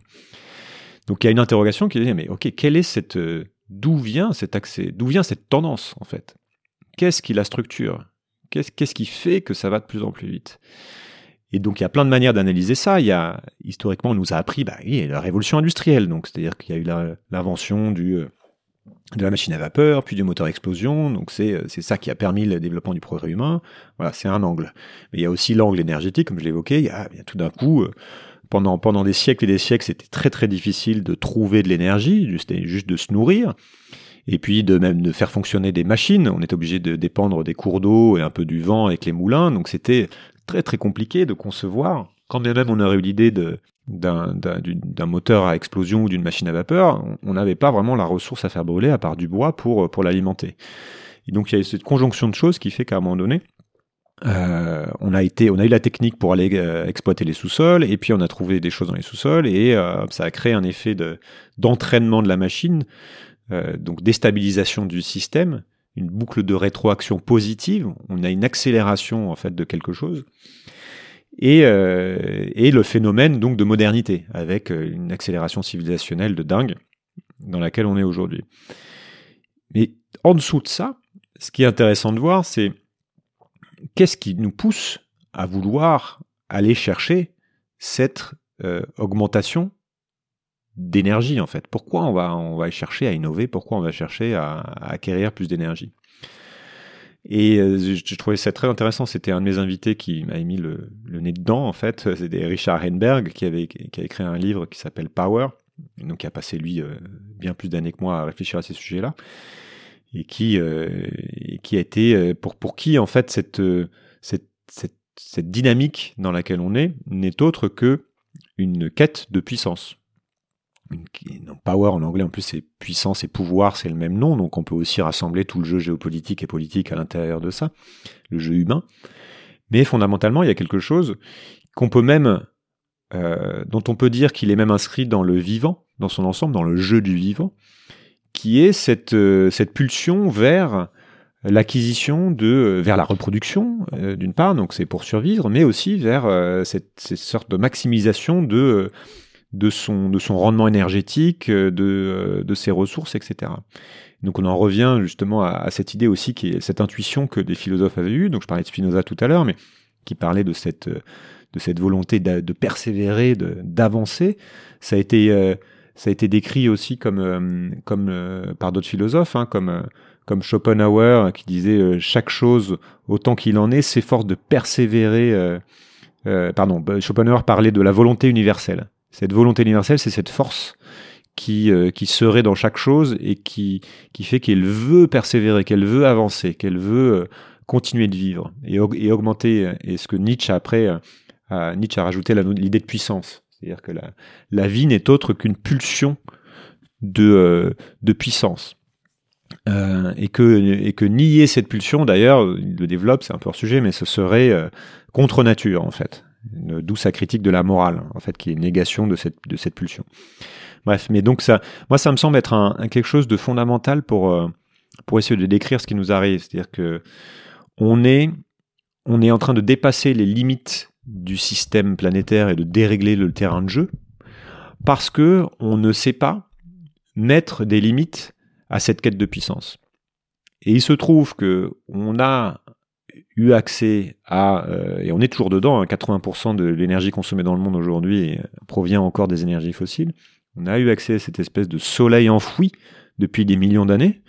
donc il y a une interrogation qui est mais ok, quelle est cette, euh, d'où vient cet accès, d'où vient cette tendance en fait? Qu'est-ce qui la structure? Qu'est-ce qui fait que ça va de plus en plus vite? Et donc il y a plein de manières d'analyser ça. Il y a historiquement on nous a appris bah, la révolution industrielle, donc c'est-à-dire qu'il y a eu l'invention euh, de la machine à vapeur, puis du moteur explosion. Donc c'est c'est ça qui a permis le développement du progrès humain. Voilà, c'est un angle. Mais il y a aussi l'angle énergétique, comme je l'évoquais. Il, il, y a tout d'un coup euh, pendant des siècles et des siècles, c'était très très difficile de trouver de l'énergie, juste de se nourrir et puis de même de faire fonctionner des machines. On est obligé de dépendre des cours d'eau et un peu du vent avec les moulins, donc c'était très très compliqué de concevoir quand bien même on aurait eu l'idée d'un moteur à explosion ou d'une machine à vapeur, on n'avait pas vraiment la ressource à faire brûler à part du bois pour, pour l'alimenter. Et donc il y a cette conjonction de choses qui fait qu'à un moment donné, euh, on a été, on a eu la technique pour aller euh, exploiter les sous-sols, et puis on a trouvé des choses dans les sous-sols, et euh, ça a créé un effet de d'entraînement de la machine, donc déstabilisation du système, une boucle de rétroaction positive. On a une accélération en fait de quelque chose, et, et le phénomène donc de modernité avec une accélération civilisationnelle de dingue dans laquelle on est aujourd'hui. Mais en dessous de ça, ce qui est intéressant de voir, c'est qu'est-ce qui nous pousse à vouloir aller chercher cette euh, augmentation d'énergie en fait Pourquoi on va, on va chercher à innover? Pourquoi on va chercher à, acquérir plus d'énergie? Et euh, je, trouvais ça très intéressant. C'était un de mes invités qui m'avait mis le, nez dedans, en fait. C'était Richard Henberg qui avait, qui a écrit un livre qui s'appelle Power. donc, qui a passé, lui, euh, bien plus d'années que moi à réfléchir à ces sujets-là et qui, euh, qui a été pour, pour qui en fait cette, cette, cette, cette dynamique dans laquelle on est n'est autre que une quête de puissance. Une, power en anglais en plus c'est puissance et pouvoir c'est le même nom donc on peut aussi rassembler tout le jeu géopolitique et politique à l'intérieur de ça, le jeu humain. Mais fondamentalement il y a quelque chose qu'on peut même euh, dont on peut dire qu'il est même inscrit dans le vivant, dans son ensemble, dans le jeu du vivant, qui est cette, euh, cette pulsion vers l'acquisition de euh, vers la reproduction d'une part donc c'est pour survivre mais aussi vers cette, sorte de maximisation de de son de son rendement énergétique de de ses ressources etc donc on en revient justement à, cette idée aussi qui est cette intuition que des philosophes avaient eue donc je parlais de Spinoza tout à l'heure mais qui parlait de cette de cette volonté de, de persévérer d'avancer ça a été ça a été décrit aussi comme, euh, comme euh, par d'autres philosophes, hein, comme, euh, comme Schopenhauer qui disait chaque chose autant qu'il en est s'efforce de persévérer. pardon, Schopenhauer parlait de la volonté universelle. Cette volonté universelle, c'est cette force qui, qui serait dans chaque chose et qui, qui fait qu'elle veut persévérer, qu'elle veut avancer, qu'elle veut continuer de vivre et, augmenter. Et ce que Nietzsche après, Nietzsche a rajouté l'idée de puissance. C'est-à-dire que la, la vie n'est autre qu'une pulsion de, euh, de puissance. Euh, et, que, et que nier cette pulsion, d'ailleurs, il le développe, c'est un peu hors sujet, mais ce serait euh, contre nature, en fait. D'où sa critique de la morale, en fait, qui est négation de cette, de cette pulsion. Bref, mais donc ça, moi, ça me semble être quelque chose de fondamental pour, pour essayer de décrire ce qui nous arrive. C'est-à-dire que on est, on est en train de dépasser les limites du système planétaire et de dérégler le terrain de jeu, parce que on ne sait pas mettre des limites à cette quête de puissance. Et il se trouve que on a eu accès à, euh, et on est toujours dedans, 80% hein, de l'énergie consommée dans le monde aujourd'hui provient encore des énergies fossiles. On a eu accès à cette espèce de soleil enfoui depuis des millions d'années,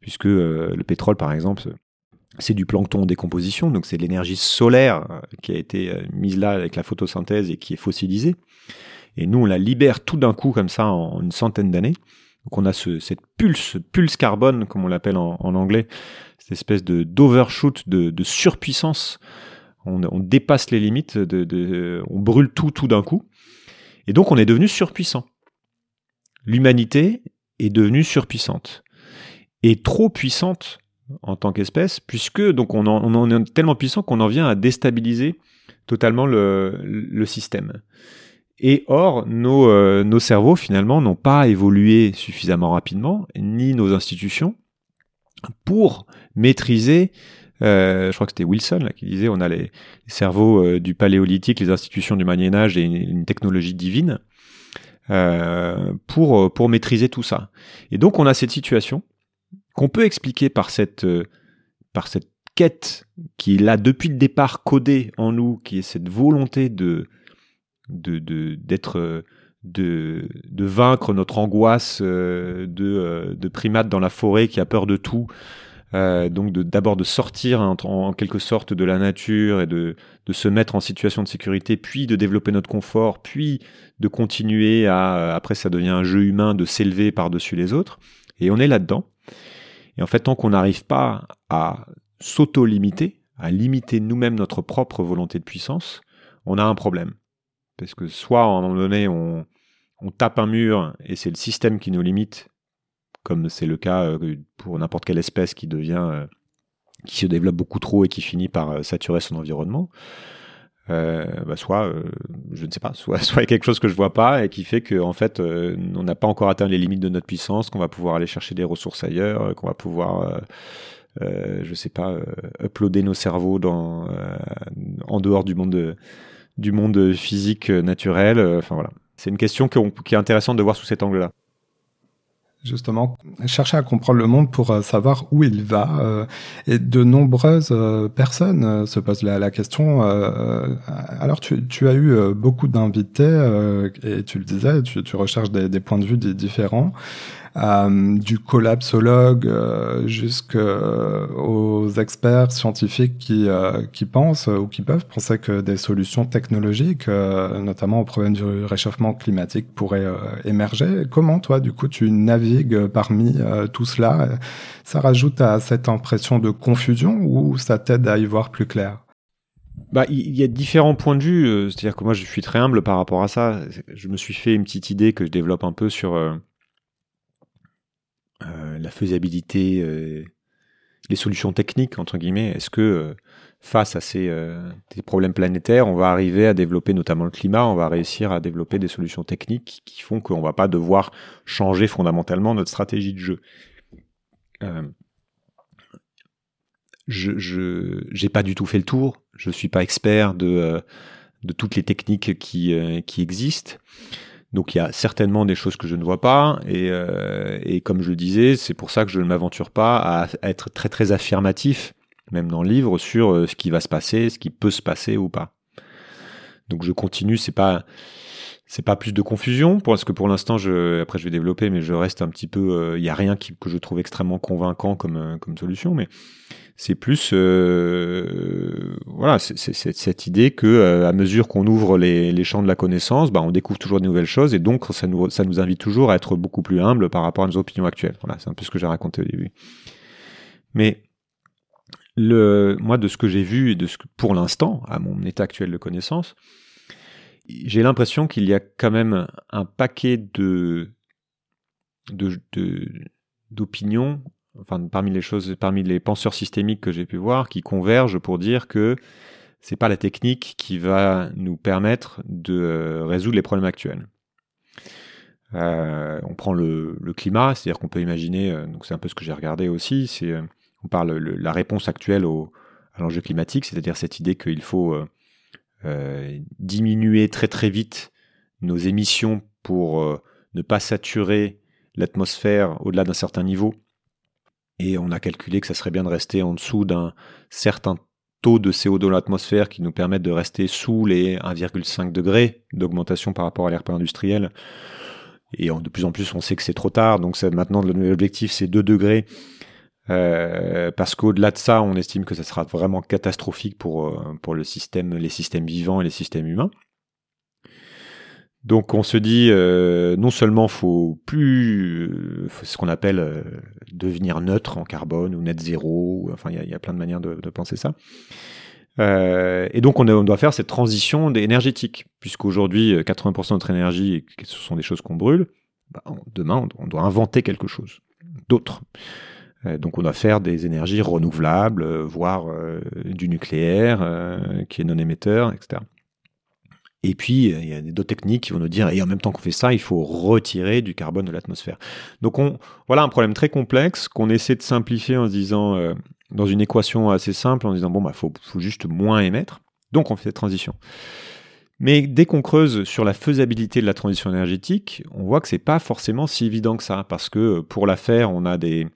puisque euh, le pétrole, par exemple, c'est du plancton en décomposition, donc c'est de l'énergie solaire euh, qui a été euh, mise là avec la photosynthèse et qui est fossilisée. Et nous, on la libère tout d'un coup comme ça en une centaine d'années. Donc on a ce, cette pulse, pulse carbone, comme on l'appelle en, anglais, cette espèce de d'overshoot, de, surpuissance. On, dépasse les limites, on brûle tout tout d'un coup. Et donc on est devenu surpuissant. L'humanité est devenue surpuissante. Et trop puissante en tant qu'espèce, puisque donc on en, est tellement puissant qu'on en vient à déstabiliser totalement le, système. Et or, euh, nos cerveaux finalement n'ont pas évolué suffisamment rapidement, ni nos institutions, pour maîtriser. Euh, je crois que c'était Wilson qui disait on a les, cerveaux euh, du paléolithique, les institutions du Moyen Âge et une, technologie divine pour pour maîtriser tout ça. Et donc on a cette situation qu'on peut expliquer par cette, euh, par cette quête qui est là depuis le départ codée en nous, qui est cette volonté de d'être de, vaincre notre angoisse euh, de, euh, de primate dans la forêt qui a peur de tout, donc d'abord de, sortir en, quelque sorte de la nature et de, de se mettre en situation de sécurité, puis de développer notre confort, puis de continuer à, après ça devient un jeu humain, de s'élever par-dessus les autres. Et on est là-dedans. Et en fait, tant qu'on n'arrive pas à s'auto-limiter, à limiter nous-mêmes notre propre volonté de puissance, on a un problème. Parce que soit à un moment donné, on, on tape un mur et c'est le système qui nous limite, comme c'est le cas euh, pour n'importe quelle espèce qui devient, euh, qui se développe beaucoup trop et qui finit par euh, saturer son environnement. bah soit, je ne sais pas, soit, soit il quelque chose que je vois pas et qui fait qu'en en fait, on n'a pas encore atteint les limites de notre puissance, qu'on va pouvoir aller chercher des ressources ailleurs, qu'on va pouvoir je sais pas, uploader nos cerveaux dans, en dehors du monde, du monde physique naturel. Enfin voilà. C'est une question qui est intéressante de voir sous cet angle-là justement chercher à comprendre le monde pour euh, savoir où il va. Euh, et de nombreuses euh, personnes se posent la, question. alors tu, tu, as eu beaucoup d'invités et tu le disais, tu, tu recherches des, des, points de vue différents. Euh, du collapsologue euh, jusqu'aux experts scientifiques qui, euh, qui pensent ou qui peuvent penser que des solutions technologiques, notamment au problème du réchauffement climatique, pourraient émerger. Comment toi, du coup, tu navigues parmi tout cela? Ça rajoute à cette impression de confusion ou ça t'aide à y voir plus clair? Bah, il y a différents points de vue. C'est-à-dire que moi, je suis très humble par rapport à ça. Je me suis fait une petite idée que je développe un peu sur euh, la faisabilité, euh, les solutions techniques, entre guillemets. Est-ce que euh, face à ces, problèmes planétaires, on va arriver à développer notamment le climat, on va réussir à développer des solutions techniques qui font qu'on ne va pas devoir changer fondamentalement notre stratégie de jeu? je n'ai pas du tout fait le tour, je suis pas expert de, de toutes les techniques qui, qui existent. Donc il y a certainement des choses que je ne vois pas, et, euh, et comme je le disais, c'est pour ça que je ne m'aventure pas à, être très très affirmatif, même dans le livre, sur euh, ce qui va se passer, ce qui peut se passer ou pas. Donc je continue, c'est pas c'est pas plus de confusion parce que pour l'instant je après je vais développer mais je reste un petit peu euh, il n'y y a rien que je trouve extrêmement convaincant comme comme solution mais c'est plus euh, voilà c'est cette idée que euh, à mesure qu'on ouvre les, champs de la connaissance bah, on découvre toujours de nouvelles choses et donc ça nous ça nous invite toujours à être beaucoup plus humble par rapport à nos opinions actuelles. Voilà c'est un peu ce que j'ai raconté au début. Mais le moi de ce que j'ai vu et de ce que pour l'instant à mon état actuel de connaissance j'ai l'impression qu'il y a quand même un paquet de d'opinions enfin parmi les choses, parmi les penseurs systémiques que j'ai pu voir, qui convergent pour dire que c'est pas la technique qui va nous permettre de euh, résoudre les problèmes actuels. Euh, on prend le, climat, c'est-à-dire qu'on peut imaginer, euh, donc c'est un peu ce que j'ai regardé aussi, c'est on parle la réponse actuelle au, à l'enjeu climatique, c'est-à-dire cette idée qu'il faut diminuer très très vite nos émissions pour ne pas saturer l'atmosphère au-delà d'un certain niveau et on a calculé que ça serait bien de rester en dessous d'un certain taux de CO2 dans l'atmosphère qui nous permettent de rester sous les 1,5 degrés d'augmentation par rapport à l'ère industriel. Et de plus en plus, on sait que c'est trop tard. Donc maintenant, l'objectif, c'est 2 degrés. Euh, parce qu'au-delà de ça, on estime que ça sera vraiment catastrophique pour, euh, pour le système, les systèmes vivants et les systèmes humains. Donc on se dit euh, non seulement faut plus euh, ce qu'on appelle euh, devenir neutre en carbone ou net zéro, enfin il y, a plein de manières de, penser ça. et donc on, doit faire cette transition énergétique, puisqu'aujourd'hui 80% de notre énergie, ce sont des choses qu'on brûle. Bah, demain on doit inventer quelque chose d'autre. donc on doit faire des énergies renouvelables, voire du nucléaire qui est non émetteur, etc. Et puis, il y a d'autres techniques qui vont nous dire, et en même temps qu'on fait ça, il faut retirer du carbone de l'atmosphère. Donc, on, voilà un problème très complexe qu'on essaie de simplifier en se disant, euh, dans une équation assez simple, en disant, bon, bah, faut, juste moins émettre. Donc, on fait cette transition. Mais dès qu'on creuse sur la faisabilité de la transition énergétique, on voit que c'est pas forcément si évident que ça, parce que pour la faire, on a des,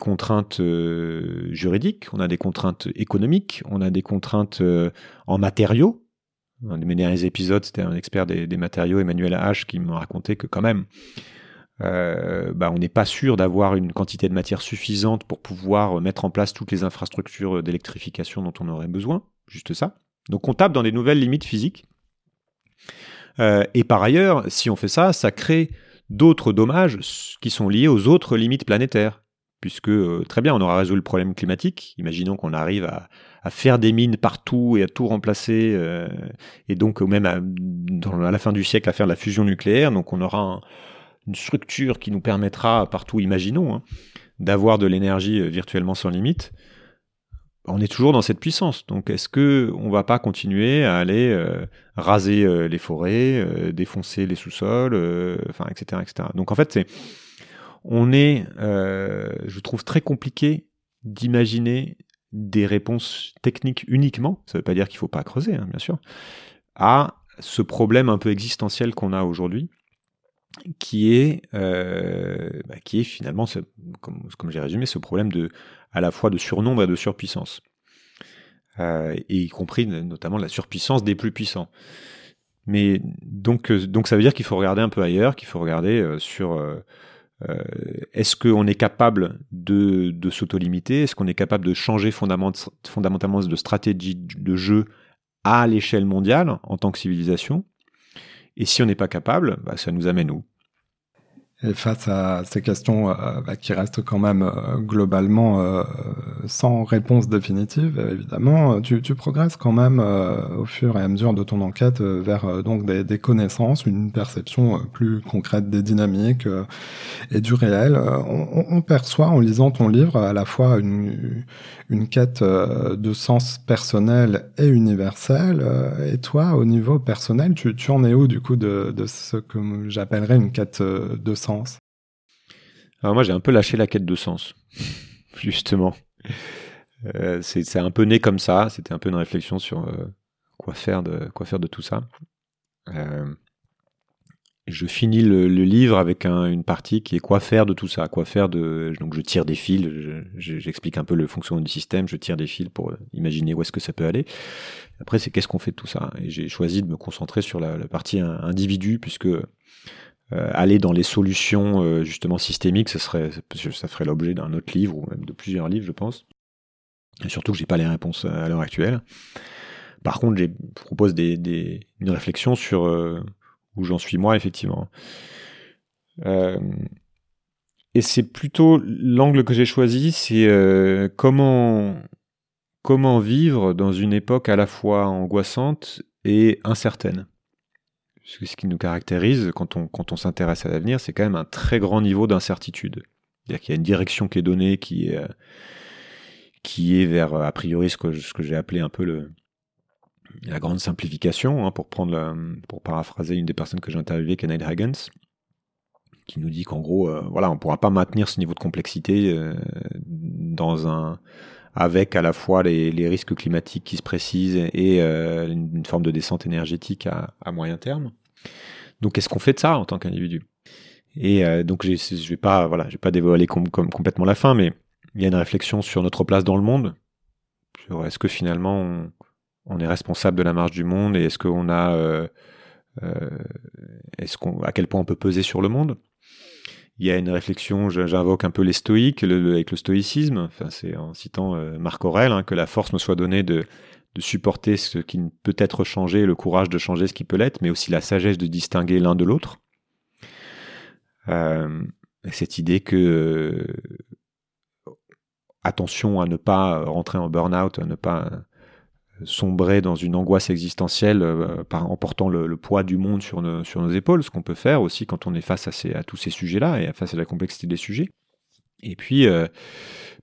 contraintes euh, juridiques, on a des contraintes économiques, on a des contraintes euh, en matériaux, dans mes derniers épisodes, c'était un expert des, matériaux, Emmanuel H, qui m'a raconté que quand même, euh, bah, on n'est pas sûr d'avoir une quantité de matière suffisante pour pouvoir mettre en place toutes les infrastructures d'électrification dont on aurait besoin, juste ça. Donc on tape dans des nouvelles limites physiques. Euh, et par ailleurs, si on fait ça, ça crée d'autres dommages qui sont liés aux autres limites planétaires. Puisque très bien, on aura résolu le problème climatique. Imaginons qu'on arrive à, faire des mines partout et à tout remplacer, et donc même à, la fin du siècle à faire de la fusion nucléaire. Donc on aura une structure qui nous permettra partout, imaginons, hein, d'avoir de l'énergie virtuellement sans limite on est toujours dans cette puissance. Donc, est-ce que on va pas continuer à aller euh, raser euh, les forêts, euh, défoncer les sous-sols, enfin, etc., etc. Donc, en fait, c'est, on est, je trouve très compliqué d'imaginer des réponses techniques uniquement. Ça ne veut pas dire qu'il faut pas creuser, hein, bien sûr, à ce problème un peu existentiel qu'on a aujourd'hui, qui est, bah, qui est finalement, comme, j'ai résumé, ce problème de à la fois de surnombre et de surpuissance. Euh, y compris notamment la surpuissance des plus puissants. Mais donc, euh, ça veut dire qu'il faut regarder un peu ailleurs, qu'il faut regarder euh, sur est-ce qu'on est capable de, de s'auto-limiter? Est-ce qu'on est capable de changer fondamentalement de stratégie de jeu à l'échelle mondiale en tant que civilisation? Et si on n'est pas capable, bah, ça nous amène où? Et face à ces questions euh, bah, qui restent quand même euh, globalement euh, sans réponse définitive, évidemment, tu, tu progresses quand même au fur et à mesure de ton enquête vers donc des, des, connaissances, une perception plus concrète des dynamiques et du réel. On, on, perçoit en lisant ton livre à la fois une, une quête de sens personnel et universel. Et toi, au niveau personnel, tu, tu en es où du coup de, de ce que j'appellerais une quête de sens alors moi j'ai un peu lâché la quête de sens, justement. Euh, c'est un peu né comme ça, c'était un peu une réflexion sur euh, quoi, faire de, quoi faire de tout ça. Euh, je finis le, livre avec une partie qui est quoi faire de tout ça, quoi faire de... Donc je tire des fils, j'explique un peu le fonctionnement du système, je tire des fils pour imaginer où est-ce que ça peut aller. Après c'est qu'est-ce qu'on fait de tout ça? Et j'ai choisi de me concentrer sur la, partie individu, puisque aller dans les solutions euh, justement systémiques, ça serait, ça ferait l'objet d'un autre livre ou même de plusieurs livres, je pense. Surtout que j'ai pas les réponses à l'heure actuelle. Par contre, je propose des, des, une réflexion sur euh, où j'en suis moi, effectivement. et c'est plutôt l'angle que j'ai choisi, c'est comment, comment vivre dans une époque à la fois angoissante et incertaine ce qui nous caractérise quand on, quand on s'intéresse à l'avenir, c'est quand même un très grand niveau d'incertitude. C'est-à-dire qu'il y a une direction qui est donnée, qui est, euh, qui est vers, a priori, ce que, ce que j'ai appelé un peu la grande simplification, hein, pour, prendre pour paraphraser une des personnes que j'ai interviewées, Kenneth Hagens, qui nous dit qu'en gros, euh, voilà, on ne pourra pas maintenir ce niveau de complexité euh, dans un, avec à la fois les, risques climatiques qui se précisent et une forme de descente énergétique à moyen terme. Donc, qu'est-ce qu'on fait de ça en tant qu'individu? Et euh, donc, je vais pas, voilà, je vais pas dévoiler complètement la fin, mais il y a une réflexion sur notre place dans le monde. Sur est-ce que finalement on, est responsable de la marche du monde et est-ce qu'on a, euh, euh, est-ce qu'on, à quel point on peut peser sur le monde? Il y a une réflexion, j'invoque un peu les stoïques avec le stoïcisme, enfin, c'est en citant Marc Aurèle, hein, que la force me soit donnée de, de supporter ce qui peut être changé, le courage de changer ce qui peut l'être, mais aussi la sagesse de distinguer l'un de l'autre. Euh, cette idée que euh, attention à ne pas rentrer en burn-out, à ne pas sombrer dans une angoisse existentielle euh, en portant le, poids du monde sur, nos épaules, ce qu'on peut faire aussi quand on est face à tous ces sujets-là et face à la complexité des sujets. Et puis,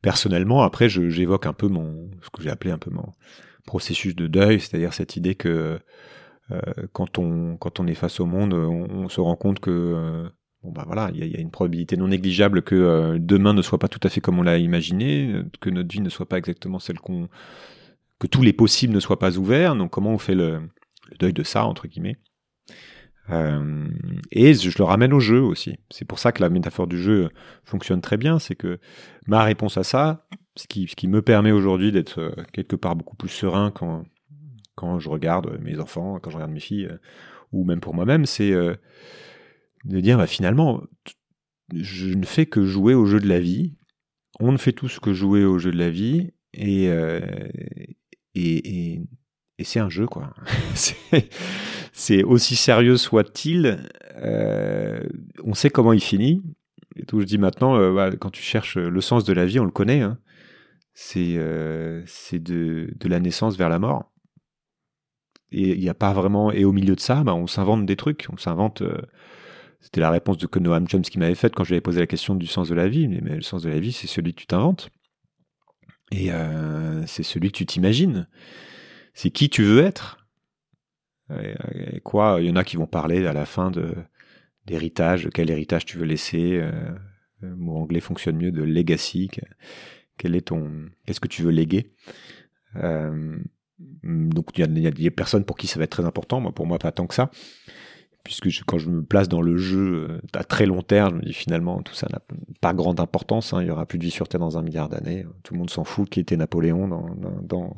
personnellement, après, j'évoque un peu mon, ce que j'ai appelé un peu mon, processus de deuil, c'est-à-dire cette idée que euh, quand, on, quand est face au monde, on, se rend compte que euh, bah voilà, il y, a une probabilité non négligeable que euh, demain ne soit pas tout à fait comme on l'a imaginé, que notre vie ne soit pas exactement celle qu'on, que tous les possibles ne soient pas ouverts. Donc comment on fait le, deuil de ça entre guillemets et je le ramène au jeu aussi. C'est pour ça que la métaphore du jeu fonctionne très bien. C'est que ma réponse à ça, ce qui, ce qui me permet aujourd'hui d'être euh, quelque part beaucoup plus serein quand, quand je regarde mes enfants, quand je regarde mes filles, euh, ou même pour moi-même, c'est euh, de dire bah, finalement, je ne fais que jouer au jeu de la vie. On ne fait tous que jouer au jeu de la vie, et, et, et, c'est un jeu, quoi. c'est aussi sérieux soit-il, on sait comment il finit, Et donc je dis maintenant, quand tu cherches le sens de la vie, on le connaît. Hein. C'est c'est de, de la naissance vers la mort. Et il n'y a pas vraiment. Et au milieu de ça, bah, on s'invente des trucs. On s'invente. C'était la réponse de Noam Chomsky m'avait faite quand je lui avais posé la question du sens de la vie. Mais, le sens de la vie, c'est celui que tu t'inventes. Et euh, c'est celui que tu t'imagines. C'est qui tu veux être. Et, quoi Il y en a qui vont parler à la fin de d'héritage, quel héritage tu veux laisser. Euh, le mot anglais fonctionne mieux de legacy. Quel est ton, qu'est-ce que tu veux léguer euh, Donc il y, a des personnes pour qui ça va être très important. Moi, pour moi, pas tant que ça puisque quand je me place dans le jeu euh, à très long terme, je me dis finalement tout ça n'a pas grande importance. Hein. il y aura plus de vie sur Terre dans un milliard d'années. Tout le monde s'en fout qui était Napoléon dans, dans,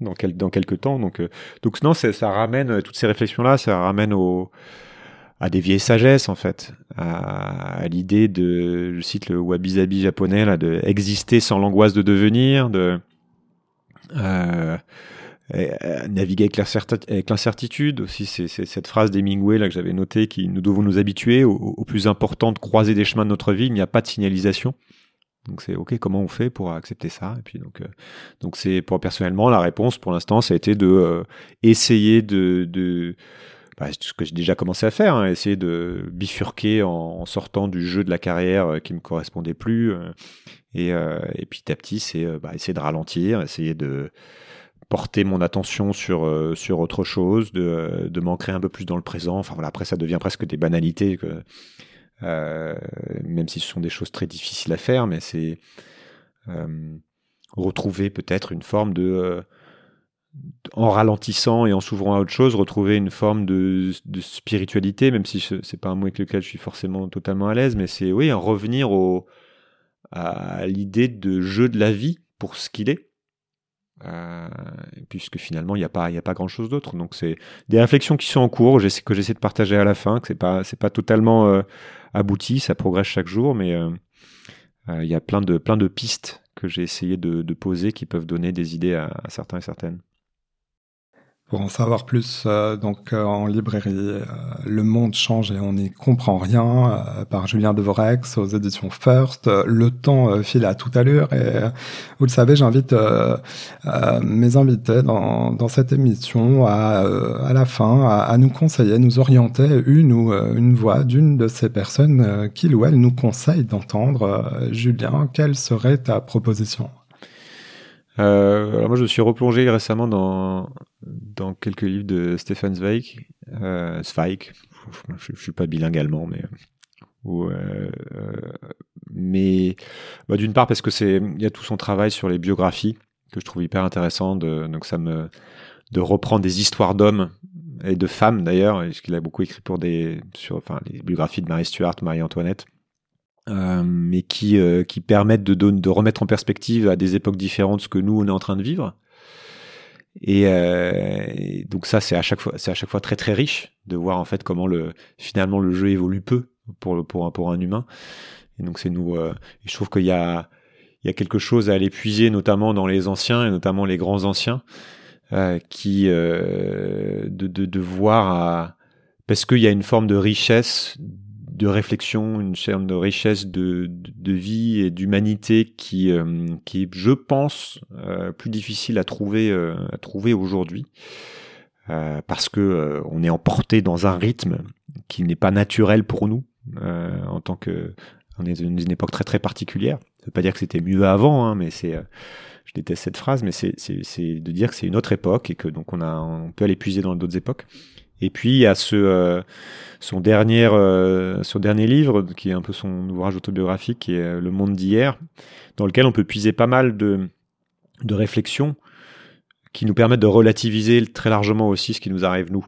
dans, quel, dans quelques temps. Donc, euh, donc non, ça ramène toutes ces réflexions-là, ça ramène au, à des vieilles sagesses en fait, à, l'idée de, je cite le wabi-sabi japonais là, de exister sans l'angoisse de devenir, de euh, naviguer avec l'incertitude aussi. C'est cette phrase d'Hemingway là que j'avais notée qui nous devons nous habituer au, plus important de croiser des chemins de notre vie. Il n'y a pas de signalisation. Donc c'est ok, comment on fait pour accepter ça? Et puis donc euh, donc c'est pour personnellement la réponse pour l'instant ça a été de euh, essayer de bah, ce que j'ai déjà commencé à faire, hein, essayer de bifurquer en, sortant du jeu de la carrière qui me correspondait plus et, et petit à petit c'est bah, essayer de ralentir, essayer de porter mon attention sur, euh, sur autre chose, de, de m'ancrer un peu plus dans le présent. Enfin voilà, après ça devient presque des banalités, que, euh, même si ce sont des choses très difficiles à faire, mais c'est euh, retrouver peut-être une forme de en ralentissant et en s'ouvrant à autre chose, retrouver une forme de, spiritualité, même si c'est pas un mot avec lequel je suis forcément totalement à l'aise, mais c'est oui, en revenir à l'idée de jeu de la vie pour ce qu'il est. Euh, puisque finalement il n'y a pas, a pas grand chose d'autre. Donc c'est des réflexions qui sont en cours, que j'essaie de partager à la fin, que c'est pas, pas totalement euh, abouti, ça progresse chaque jour, mais euh, il y a plein de, plein de pistes que j'ai essayé de, poser qui peuvent donner des idées à certains et certaines. Pour en savoir plus, euh, donc euh, en librairie, euh, Le Monde change et on n'y comprend rien, par Julien Devorex aux éditions First. Le temps file à toute allure et vous le savez, j'invite mes invités dans, dans cette émission à, à la fin à, nous conseiller, nous orienter une ou une voix d'une de ces personnes qu'il ou elle nous conseille d'entendre. Julien, quelle serait ta proposition? Euh, alors moi, je me suis replongé récemment dans, dans quelques livres de Stefan Zweig. Euh, Zweig, je, je, suis pas bilingue allemand, mais euh, mais bah, d'une part parce que c'est il y a tout son travail sur les biographies que je trouve hyper intéressant. De, donc ça me de reprendre des histoires d'hommes et de femmes d'ailleurs, parce qu'il a beaucoup écrit pour des sur enfin les biographies de Marie Stuart, Marie-Antoinette euh, mais qui, euh, qui permettent de, de remettre en perspective à des époques différentes ce que nous on est en train de vivre. Et, euh, donc ça c'est à chaque fois c'est à chaque fois très très riche de voir en fait comment le finalement le jeu évolue peu pour pour pour un humain. Et donc c'est nous. Euh, je trouve qu'il y a il y a quelque chose à aller puiser notamment dans les anciens et notamment les grands anciens euh, qui de, de, de voir à, parce qu'il y a une forme de richesse de réflexion, une chaîne de richesse de, de, vie et d'humanité qui, euh, qui est, je pense, euh, plus difficile à trouver, euh, à trouver aujourd'hui. parce que on est emporté dans un rythme qui n'est pas naturel pour nous en tant que on est dans une, époque très très particulière. Ça veut pas dire que c'était mieux avant, hein, mais c'est je déteste cette phrase, mais c'est de dire que c'est une autre époque et que donc on a on peut aller puiser dans d'autres époques. Et puis il y a euh, son, dernier, euh, son dernier livre, qui est un peu son ouvrage autobiographique, qui est euh, Le Monde d'hier, dans lequel on peut puiser pas mal de, réflexions qui nous permettent de relativiser très largement aussi ce qui nous arrive nous.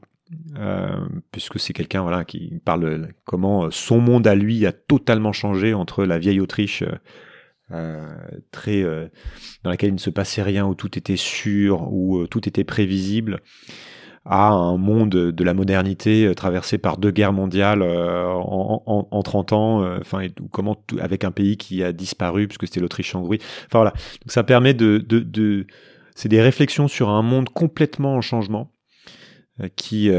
puisque c'est quelqu'un voilà qui parle comment son monde à lui a totalement changé entre la vieille Autriche très dans laquelle il ne se passait rien où tout était sûr où tout était prévisible à un monde de la modernité euh, traversé par deux guerres mondiales euh, en, en, en, 30 ans, euh, enfin, comment avec un pays qui a disparu puisque c'était l'Autriche-Hongrie. Enfin voilà, donc ça permet de, de, de c'est des réflexions sur un monde complètement en changement. qui,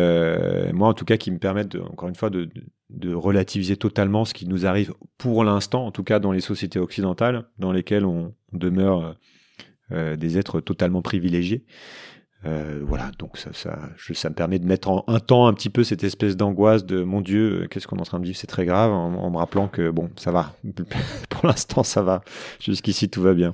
moi en tout cas, qui me permettent, encore une fois, de, de, relativiser totalement ce qui nous arrive pour l'instant, en tout cas dans les sociétés occidentales, dans lesquelles on, demeure des êtres totalement privilégiés. Euh, voilà, donc ça, ça, me permet de mettre en un temps un petit peu cette espèce d'angoisse de mon Dieu, euh, qu'est-ce qu'on est en train de vivre, c'est très grave, en, me rappelant que bon, ça va, pour l'instant ça va, jusqu'ici tout va bien.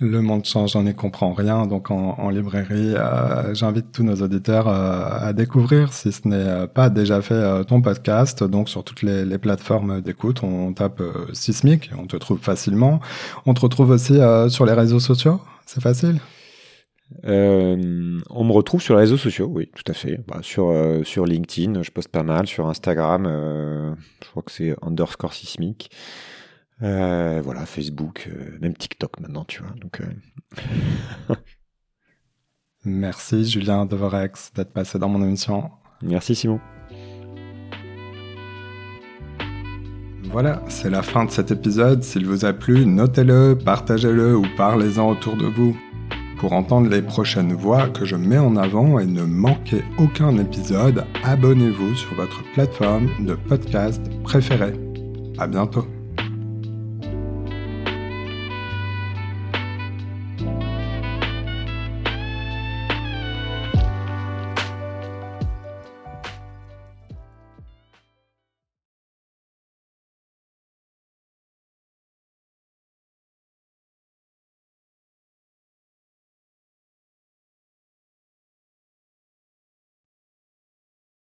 Le monde change, on n'y comprend rien. Donc en, librairie, euh, j'invite tous nos auditeurs à découvrir, si ce n'est pas déjà fait, ton podcast. Donc sur toutes les, les plateformes d'écoute, on tape Sismic, on te trouve facilement. On te retrouve aussi sur les réseaux sociaux, c'est facile. Euh, on me retrouve sur les réseaux sociaux, oui, tout à fait. Bah, sur, euh, sur LinkedIn, je poste pas mal. Sur Instagram, euh, je crois que c'est underscore sismic. voilà, Facebook, même TikTok maintenant, tu vois. Donc, Merci Julien Devorex d'être passé dans mon émission. Merci Simon. Voilà, c'est la fin de cet épisode. S'il vous a plu, notez-le, partagez-le ou parlez-en autour de vous. Pour entendre les prochaines voix que je mets en avant et ne manquer aucun épisode, abonnez-vous sur votre plateforme de podcast préférée. À bientôt.